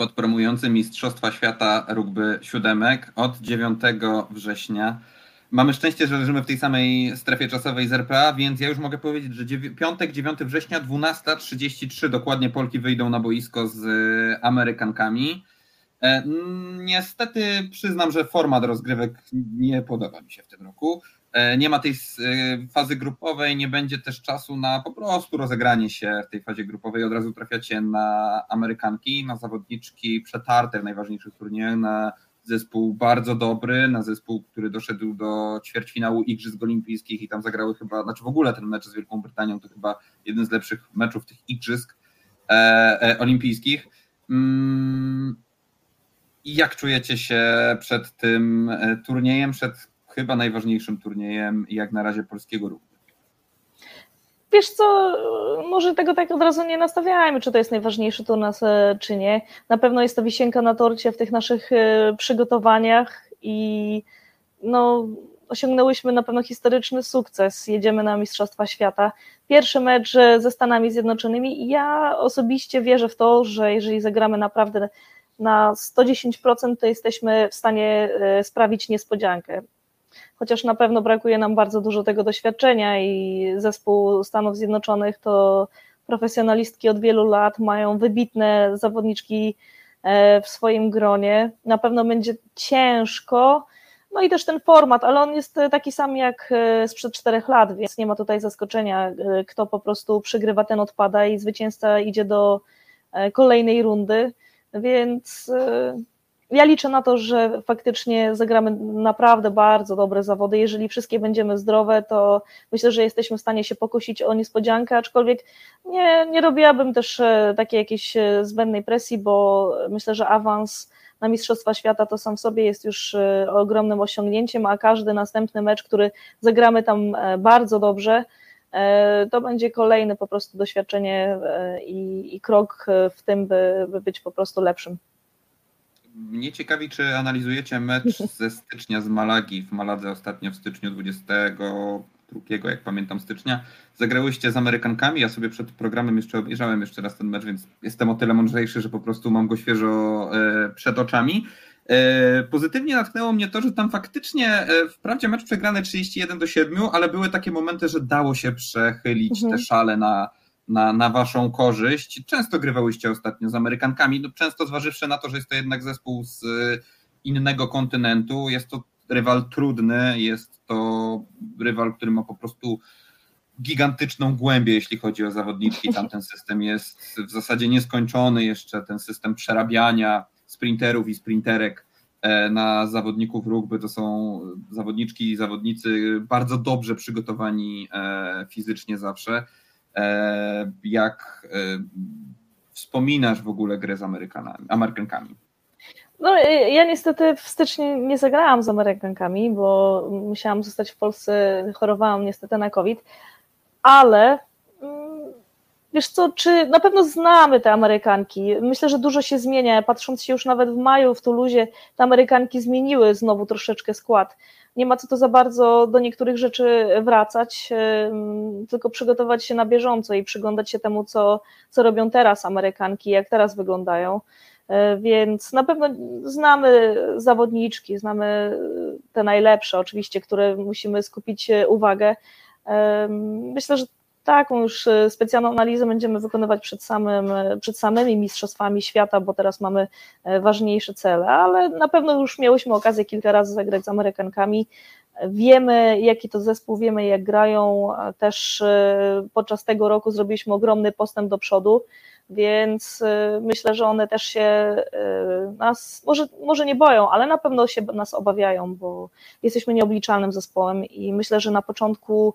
Podpromujący Mistrzostwa Świata Rugby Siódemek od 9 września. Mamy szczęście, że leżymy w tej samej strefie czasowej z RPA, więc ja już mogę powiedzieć, że piątek 9 września 12.33 dokładnie Polki wyjdą na boisko z e, Amerykankami. E, Niestety przyznam, że format rozgrywek nie podoba mi się w tym roku. E, Nie ma tej e, fazy grupowej, nie będzie też czasu na po prostu rozegranie się w tej fazie grupowej. Od razu trafiacie na Amerykanki, na zawodniczki przetarte w najważniejszych turniejach, na zespół bardzo dobry, na zespół, który doszedł do ćwierćfinału Igrzysk Olimpijskich i tam zagrały chyba, znaczy w ogóle ten mecz z Wielką Brytanią to chyba jeden z lepszych meczów tych Igrzysk e, e, Olimpijskich. Mm, jak czujecie się przed tym e, turniejem, przed chyba najważniejszym turniejem jak na razie polskiego rugby? Wiesz co, może tego tak od razu nie nastawiajmy, czy to jest najważniejszy turniej, czy nie. Na pewno jest to wisienka na torcie w tych naszych e, przygotowaniach i no, osiągnęłyśmy na pewno historyczny sukces. Jedziemy na Mistrzostwa Świata. Pierwszy mecz e, ze Stanami Zjednoczonymi ja osobiście wierzę w to, że jeżeli zagramy naprawdę na 110%, to jesteśmy w stanie e, sprawić niespodziankę chociaż na pewno brakuje nam bardzo dużo tego doświadczenia i zespół Stanów Zjednoczonych to profesjonalistki od wielu lat, mają wybitne zawodniczki e, w swoim gronie. Na pewno będzie ciężko. No i też ten format, ale on jest taki sam jak e, sprzed czterech lat, więc nie ma tutaj zaskoczenia. e, Kto po prostu przegrywa, ten odpada i zwycięzca idzie do kolejnej rundy. Więc ja liczę na to, że faktycznie zagramy naprawdę bardzo dobre zawody. Jeżeli wszystkie będziemy zdrowe, to myślę, że jesteśmy w stanie się pokusić o niespodziankę, aczkolwiek nie, nie robiłabym też e, takiej jakiejś e, zbędnej presji, bo myślę, że awans na Mistrzostwa Świata to sam w sobie jest już ogromnym osiągnięciem, a każdy następny mecz, który zagramy tam bardzo dobrze, to będzie kolejne po prostu doświadczenie i, i krok w tym, by, by być po prostu lepszym. Mnie ciekawi, czy analizujecie mecz ze stycznia z Malagi. W Maladze ostatnio w styczniu 22, jak pamiętam, stycznia. Zagrałyście z Amerykankami. Ja sobie przed programem jeszcze obejrzałem jeszcze raz ten mecz, więc jestem o tyle mądrzejszy, że po prostu mam go świeżo e, przed oczami. E, pozytywnie natknęło mnie to, że tam faktycznie, e, wprawdzie mecz przegrany 31 do 7, ale były takie momenty, że dało się przechylić mhm. te szale na, na, na waszą korzyść. Często grywałyście ostatnio z Amerykankami, no często zważywszy na to, że jest to jednak zespół z y, innego kontynentu, jest to rywal trudny, jest to rywal, który ma po prostu gigantyczną głębię, jeśli chodzi o zawodniczki. Tam ten system jest w zasadzie nieskończony, jeszcze ten system przerabiania sprinterów i sprinterek e, na zawodników rugby to są zawodniczki i zawodnicy bardzo dobrze przygotowani e, fizycznie zawsze. E, jak e, wspominasz w ogóle grę z Amerykanami, Amerykankami? No, ja niestety w styczniu nie zagrałam z Amerykankami, bo musiałam zostać w Polsce, chorowałam niestety na COVID, ale mm, wiesz co, czy na pewno znamy te Amerykanki? Myślę, że dużo się zmienia. Patrząc się już nawet w maju w Tuluzie, te Amerykanki zmieniły znowu troszeczkę skład nie ma co to za bardzo do niektórych rzeczy wracać, tylko przygotować się na bieżąco i przyglądać się temu, co, co robią teraz Amerykanki, jak teraz wyglądają. E, więc na pewno znamy zawodniczki, znamy te najlepsze, oczywiście, które musimy skupić uwagę. Myślę, że taką już e, specjalną analizę będziemy wykonywać przed, samym, e, przed samymi Mistrzostwami Świata, bo teraz mamy e, ważniejsze cele, ale na pewno już miałyśmy okazję kilka razy zagrać z Amerykankami. Wiemy, jaki to zespół, wiemy, jak grają. Też podczas tego roku zrobiliśmy ogromny postęp do przodu, więc myślę, że one też się nas, może, może nie boją, ale na pewno się nas obawiają, bo jesteśmy nieobliczalnym zespołem i myślę, że na początku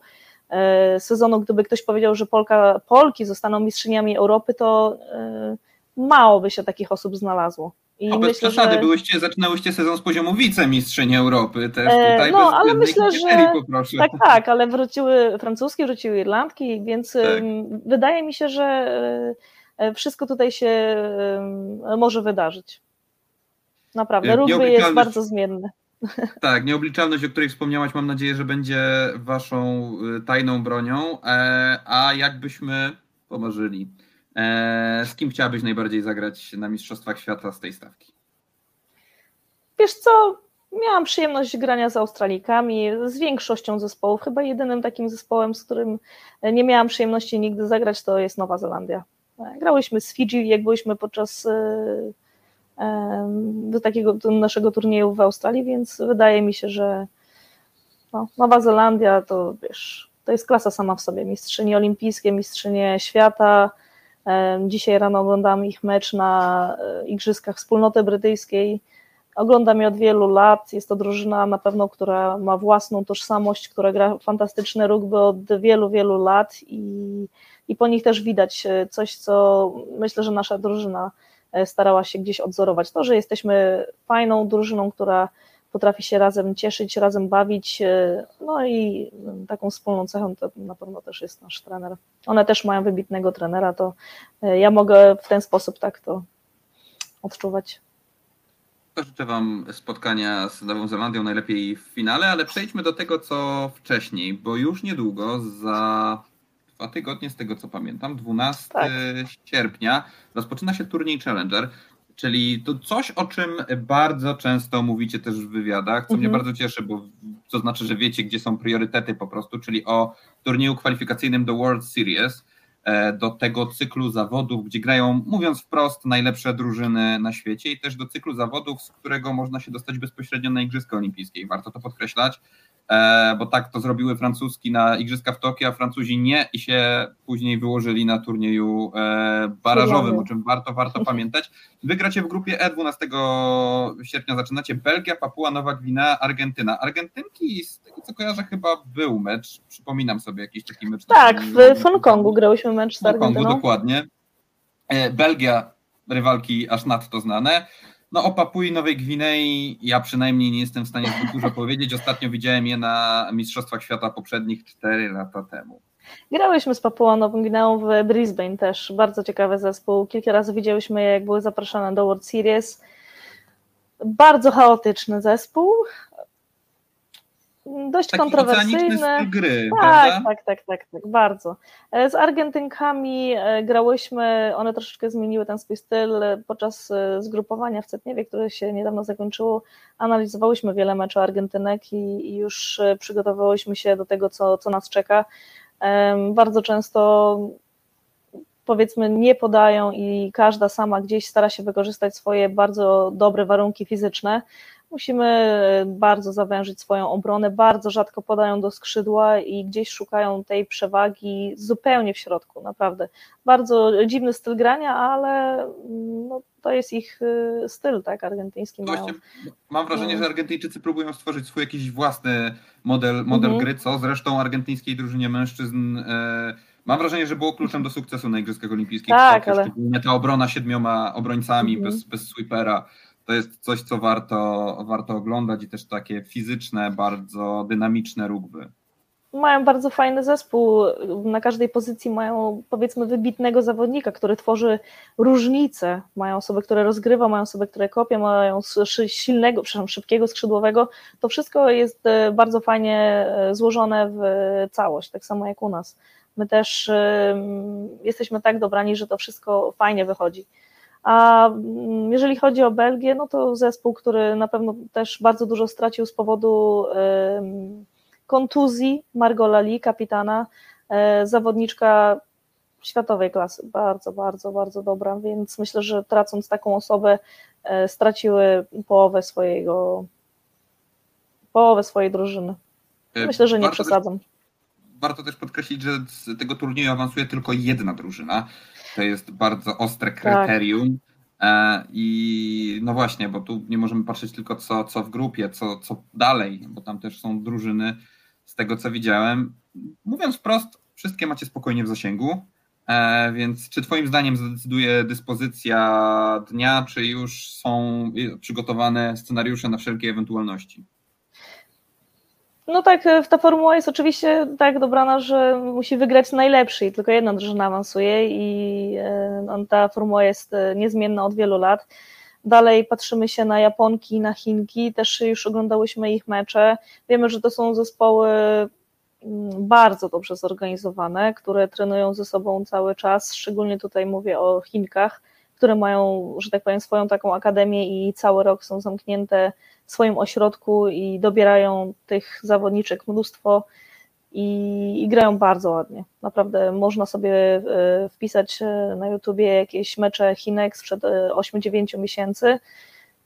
sezonu, gdyby ktoś powiedział, że Polka, Polki zostaną mistrzyniami Europy, to e, mało by się takich osób znalazło. I no, bez myślę, przesady, że... byłyście, zaczynałyście sezon z poziomu wicemistrzyni Europy też e, tutaj No, ale myślę, że poproszę. tak, tak, ale wróciły francuskie, wróciły Irlandki, więc tak. wydaje mi się, że wszystko tutaj się może wydarzyć. Naprawdę, rugby jest bardzo zmienny. Tak, nieobliczalność, o której wspomniałaś, mam nadzieję, że będzie waszą y, tajną bronią. E, a jakbyśmy pomarzyli, e, z kim chciałabyś najbardziej zagrać na Mistrzostwach Świata z tej stawki? Wiesz co, miałam przyjemność grania z Australikami, z większością zespołów. Chyba jedynym takim zespołem, z którym nie miałam przyjemności nigdy zagrać, to jest Nowa Zelandia. E, grałyśmy z Fidżi, jak byliśmy podczas do takiego naszego turnieju w Australii, więc wydaje mi się, że no, Nowa Zelandia to wiesz, to jest klasa sama w sobie. Mistrzynie olimpijskie, mistrzynie świata. Dzisiaj rano oglądam ich mecz na e, Igrzyskach Wspólnoty Brytyjskiej. Oglądam je od wielu lat. Jest to drużyna na pewno, która ma własną tożsamość, która gra fantastyczne rugby od wielu, wielu lat i, i po nich też widać e, coś, co myślę, że nasza drużyna starała się gdzieś odzorować. To, że jesteśmy fajną drużyną, która potrafi się razem cieszyć, razem bawić, e, no i taką wspólną cechą to na pewno też jest nasz trener. One też mają wybitnego trenera, to e, ja mogę w ten sposób tak to odczuwać. Życzę Wam spotkania z Nową Zelandią najlepiej w finale, ale przejdźmy do tego, co wcześniej, bo już niedługo za dwa tygodnie, z tego co pamiętam, 12 tak. sierpnia rozpoczyna się turniej Challenger, czyli to coś, o czym bardzo często mówicie też w wywiadach, co mhm. mnie bardzo cieszy, bo to znaczy, że wiecie, gdzie są priorytety po prostu, czyli o turnieju kwalifikacyjnym do World Series, e, do tego cyklu zawodów, gdzie grają, mówiąc wprost, najlepsze drużyny na świecie i też do cyklu zawodów, z którego można się dostać bezpośrednio na Igrzyska Olimpijskie. I warto to podkreślać, bo tak to zrobiły Francuski na Igrzyska w Tokio, a Francuzi nie i się później wyłożyli na turnieju e, barażowym, o czym warto, warto pamiętać. Wygracie w grupie E 12 sierpnia, zaczynacie Belgia, Papua Nowa Gwinea, Argentyna. Argentynki, z tego co kojarzę, chyba był mecz, przypominam sobie jakiś taki mecz. Tak, w Hongkongu grałyśmy mecz z Hongkongu, Argentyną. dokładnie. E, Belgia, rywalki aż nadto znane. No o Papui Nowej Gwinei ja przynajmniej nie jestem w stanie zbyt dużo powiedzieć. Ostatnio widziałem je na Mistrzostwach Świata poprzednich 4 lata temu. Grałyśmy z Papuą Nową Gwineą w Brisbane też, bardzo ciekawy zespół. Kilka razy widziałyśmy je, jak były zapraszane do World Series. Bardzo chaotyczny zespół. Dość Taki styl gry, Tak, prawda? tak, tak, tak, tak, bardzo. E, Z Argentynkami e, grałyśmy, one troszeczkę zmieniły ten swój styl e, podczas zgrupowania w Cetniewie, które się niedawno zakończyło. Analizowałyśmy wiele meczów Argentynek i, już przygotowałyśmy się do tego, co, co nas czeka. Bardzo często powiedzmy nie podają i każda sama gdzieś stara się wykorzystać swoje bardzo dobre warunki fizyczne. Musimy e, bardzo zawężyć swoją obronę, bardzo rzadko podają do skrzydła i gdzieś szukają tej przewagi zupełnie w środku, naprawdę. Bardzo dziwny styl grania, ale mm, no, to jest ich e, styl, tak, argentyński. Właśnie mam wrażenie, No. że Argentyńczycy próbują stworzyć swój jakiś własny model, model Mhm. gry, co zresztą argentyńskiej drużynie mężczyzn e, mam wrażenie, że było kluczem do sukcesu na Igrzyskach Olimpijskich. Tak, ale- ta obrona siedmioma obrońcami Mhm. bez, bez sweepera. To jest coś, co warto, warto oglądać i też takie fizyczne, bardzo dynamiczne rugby. Mają bardzo fajny zespół. Na każdej pozycji mają powiedzmy wybitnego zawodnika, który tworzy różnice. Mają osoby, które rozgrywa, mają osoby, które kopie, mają silnego, przepraszam, szybkiego skrzydłowego. To wszystko jest e, bardzo fajnie e, złożone w całość, tak samo jak u nas. My też jesteśmy tak dobrani, że to wszystko fajnie wychodzi. A mm, jeżeli chodzi o Belgię, no to zespół, który na pewno też bardzo dużo stracił z powodu kontuzji Margot Lali, kapitana, e, zawodniczka światowej klasy, bardzo, bardzo, bardzo dobra, więc myślę, że tracąc taką osobę e, straciły połowę swojego połowę swojej drużyny. E, Myślę, że nie przesadzam. Warto też podkreślić, że z tego turnieju awansuje tylko jedna drużyna. To jest bardzo ostre Tak. kryterium. E, I no właśnie, bo tu nie możemy patrzeć tylko co, co w grupie, co, co dalej, bo tam też są drużyny, z tego co widziałem. Mówiąc wprost, wszystkie macie spokojnie w zasięgu. E, więc czy Twoim zdaniem zadecyduje dyspozycja dnia, czy już są y, przygotowane scenariusze na wszelkie ewentualności? No tak, e, ta formuła jest oczywiście tak dobrana, że musi wygrać najlepszy i tylko jedna drużyna awansuje i e, ta formuła jest e, niezmienna od wielu lat. Dalej patrzymy się na Japonki, na Chinki, też już oglądałyśmy ich mecze. Wiemy, że to są zespoły mm, bardzo dobrze zorganizowane, które trenują ze sobą cały czas. Szczególnie tutaj mówię o Chinkach, które mają, że tak powiem, swoją taką akademię i cały rok są zamknięte w swoim ośrodku i dobierają tych zawodniczek mnóstwo i, i grają bardzo ładnie. Naprawdę można sobie e, wpisać e, na YouTubie jakieś mecze Chinek sprzed e, 8-9 miesięcy.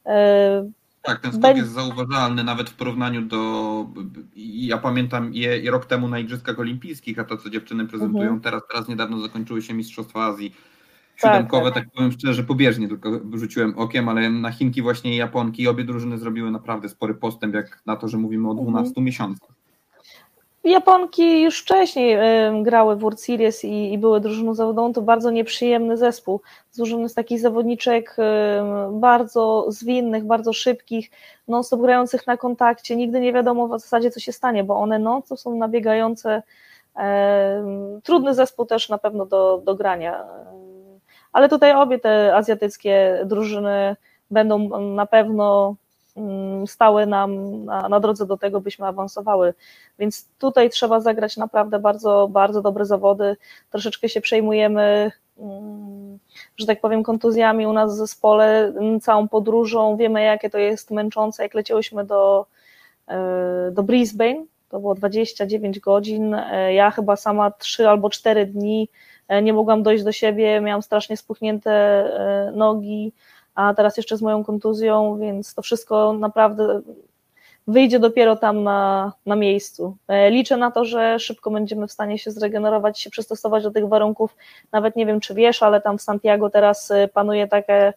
E, Tak, ten skok jest zauważalny nawet w porównaniu do. Ja pamiętam je rok temu na Igrzyskach Olimpijskich, a to co dziewczyny prezentują Mhm. teraz, teraz niedawno zakończyły się Mistrzostwa Azji. Tak, Siódemkowe, tak. tak, powiem szczerze, pobieżnie tylko rzuciłem okiem, ale na Chinki właśnie i Japonki obie drużyny zrobiły naprawdę spory postęp, jak na to, że mówimy o Mhm. 12 miesiącach. Japonki już wcześniej grały w World Series i, i były drużyną zawodową, to bardzo nieprzyjemny zespół, złożony z takich zawodniczek bardzo zwinnych, bardzo szybkich, non-stop grających na kontakcie, nigdy nie wiadomo w zasadzie co się stanie, bo one non-stop są nabiegające, trudny zespół też na pewno do, do grania, ale tutaj obie te azjatyckie drużyny będą na pewno mm, stały nam na, na drodze do tego, byśmy awansowały. Więc tutaj trzeba zagrać naprawdę bardzo, bardzo dobre zawody. Troszeczkę się przejmujemy, mm, że tak powiem, kontuzjami u nas w zespole, mm, całą podróżą. Wiemy, jakie to jest męczące. Jak leciałyśmy do, e, do Brisbane, to było 29 godzin. E, Ja chyba sama 3 albo 4 dni nie mogłam dojść do siebie, miałam strasznie spuchnięte e, nogi, a teraz jeszcze z moją kontuzją, więc to wszystko naprawdę wyjdzie dopiero tam na, na miejscu. E, liczę na to, że szybko będziemy w stanie się zregenerować, się przystosować do tych warunków. Nawet nie wiem, czy wiesz, ale tam w Santiago teraz e, panuje takie,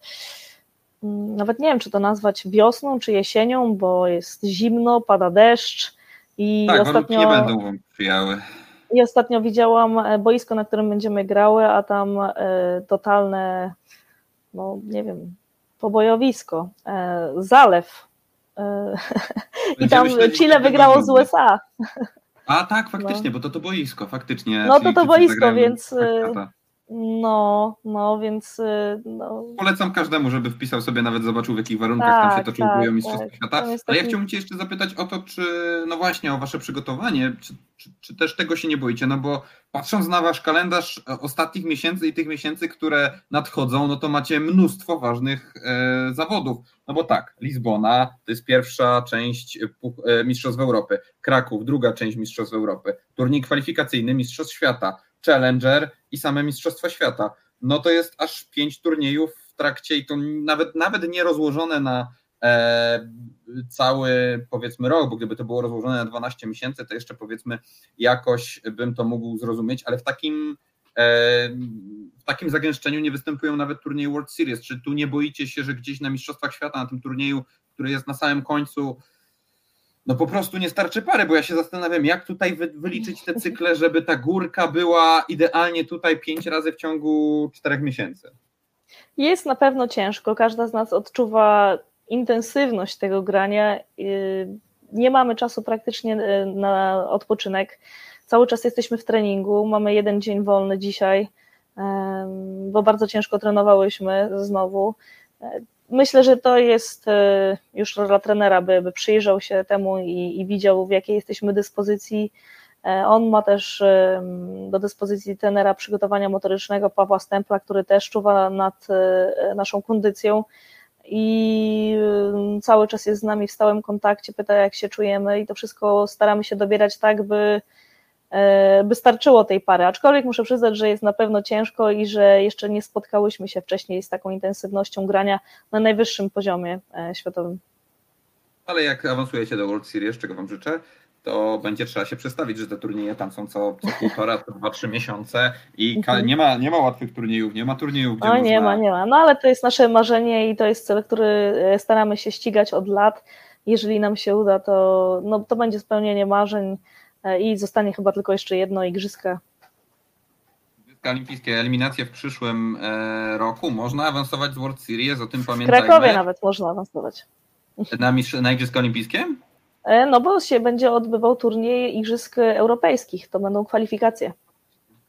mm, nawet nie wiem, czy to nazwać wiosną, czy jesienią, bo jest zimno, pada deszcz i tak, ostatnio... nie będą wam przyjały. I ostatnio widziałam e, boisko, na którym będziemy grały, a tam totalne, no nie wiem, pobojowisko, zalew I tam Chile wygrało z USA. A tak, faktycznie, no. bo to to boisko, faktycznie. No to to boisko, więc. No, no, więc. No. Polecam każdemu, żeby wpisał sobie, nawet zobaczył w jakich warunkach tak, tam się toczą tak, Mistrzostwa tak. Świata. Ale taki... ja chciałbym Cię jeszcze zapytać o to, czy, no właśnie, o Wasze przygotowanie, czy, czy, czy, też tego się nie boicie, no bo patrząc na Wasz kalendarz ostatnich miesięcy i tych miesięcy, które nadchodzą, no to macie mnóstwo ważnych e, zawodów. No bo tak, Lizbona to jest pierwsza część e, Mistrzostw Europy, Kraków druga część Mistrzostw Europy, turniej kwalifikacyjny Mistrzostw Świata, Challenger i same Mistrzostwa Świata. No to jest aż pięć turniejów w trakcie i to nawet, nawet nie rozłożone na e, cały powiedzmy rok, bo gdyby to było rozłożone na 12 miesięcy, to jeszcze powiedzmy jakoś bym to mógł zrozumieć, ale w takim e, w takim zagęszczeniu nie występują nawet turnieje World Series. Czy tu nie boicie się, że gdzieś na Mistrzostwach Świata, na tym turnieju, który jest na samym końcu, no po prostu nie starczy pary, bo ja się zastanawiam, jak tutaj wyliczyć te cykle, żeby ta górka była idealnie tutaj pięć razy w ciągu czterech miesięcy. Jest na pewno ciężko. Każda z nas odczuwa intensywność tego grania. Nie mamy czasu praktycznie y, na odpoczynek. Cały czas jesteśmy w treningu. Mamy jeden dzień wolny dzisiaj, bo bardzo ciężko trenowałyśmy znowu myślę, że to jest e, już rola trenera, by, by przyjrzał się temu i, i widział, w jakiej jesteśmy dyspozycji. E, on ma też e, do dyspozycji trenera przygotowania motorycznego Pawła Stempla, który też czuwa nad naszą kondycją i cały czas jest z nami w stałym kontakcie, pyta jak się czujemy i to wszystko staramy się dobierać tak, by by starczyło tej pary. Aczkolwiek muszę przyznać, że jest na pewno ciężko i że jeszcze nie spotkałyśmy się wcześniej z taką intensywnością grania na najwyższym poziomie e, światowym. Ale jak awansujecie do World Series, czego Wam życzę, to będzie trzeba się przestawić, że te turnieje tam są co, co półtora, co dwa, trzy miesiące i mhm. nie, ma, nie ma łatwych turniejów, nie ma turniejów, gdzie o, można... nie ma, nie ma. No ale to jest nasze marzenie i to jest cel, który e, staramy się ścigać od lat. Jeżeli nam się uda, to, no, to będzie spełnienie marzeń. E, i zostanie chyba tylko jeszcze jedno igrzyska. Igrzyska olimpijskie, eliminacje w przyszłym e, roku. Można awansować z World Series, o tym pamiętajmy. W Krakowie nawet można awansować. Na, na Igrzyska Olimpijskie? E, no bo się będzie odbywał turniej Igrzysk Europejskich, to będą kwalifikacje.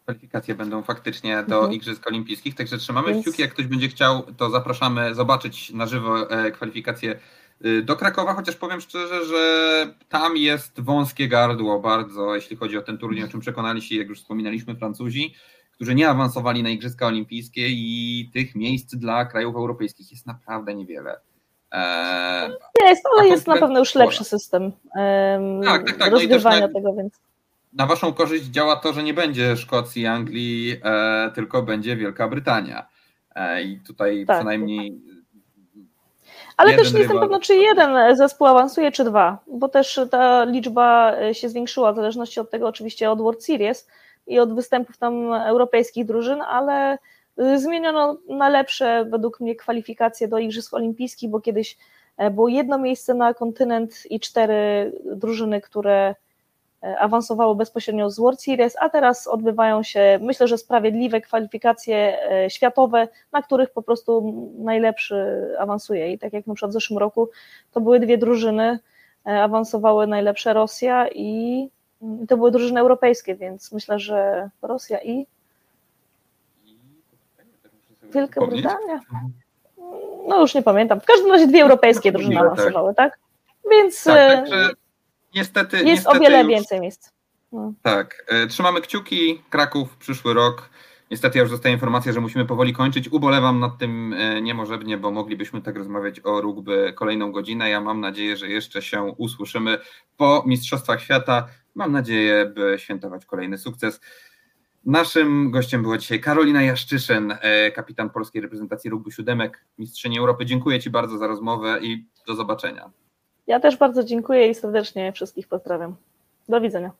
Kwalifikacje będą faktycznie do mhm. Igrzysk Olimpijskich, także trzymamy Więc... kciuki, jak ktoś będzie chciał, to zapraszamy zobaczyć na żywo kwalifikacje do Krakowa, chociaż powiem szczerze, że tam jest wąskie gardło bardzo, jeśli chodzi o ten turniej, o czym przekonali się, jak już wspominaliśmy, Francuzi, którzy nie awansowali na Igrzyska Olimpijskie i tych miejsc dla krajów europejskich jest naprawdę niewiele. Eee, jest, ale jest na pewno już lepszy system um, tak, tak, tak. rozgrywania no tego, więc na waszą korzyść działa to, że nie będzie Szkocji, Anglii, e, tylko będzie Wielka Brytania. E, I tutaj tak. przynajmniej ale też nie jestem pewna, czy jeden zespół awansuje, czy dwa, bo też ta liczba e, się zwiększyła w zależności od tego oczywiście od World Series i od występów tam europejskich drużyn, ale e, zmieniono na lepsze według mnie kwalifikacje do Igrzysk Olimpijskich, bo kiedyś e, było jedno miejsce na kontynent i cztery drużyny, które awansowało bezpośrednio z World Series, a teraz odbywają się, myślę, że sprawiedliwe kwalifikacje e, światowe, na których po prostu najlepszy awansuje. I tak jak na przykład w zeszłym roku, to były dwie drużyny, e, awansowały najlepsze Rosja i to były drużyny europejskie, więc myślę, że Rosja i Wielka Brytania. No już nie pamiętam. W każdym razie dwie europejskie drużyny tak. awansowały, tak? Więc tak, niestety. Jest niestety o wiele już... więcej miejsc. No. Tak. E, trzymamy kciuki. Kraków przyszły rok. Niestety ja już dostaję informację, że musimy powoli kończyć. Ubolewam nad tym e, niemożebnie, bo moglibyśmy tak rozmawiać o rugby kolejną godzinę. Ja mam nadzieję, że jeszcze się usłyszymy po Mistrzostwach Świata. Mam nadzieję, by świętować kolejny sukces. Naszym gościem była dzisiaj Karolina Jaszczyszyn, e, kapitan polskiej reprezentacji rugby siódemek, mistrzyni Europy. Dziękuję Ci bardzo za rozmowę i do zobaczenia. Ja też bardzo dziękuję i serdecznie wszystkich pozdrawiam. Do widzenia.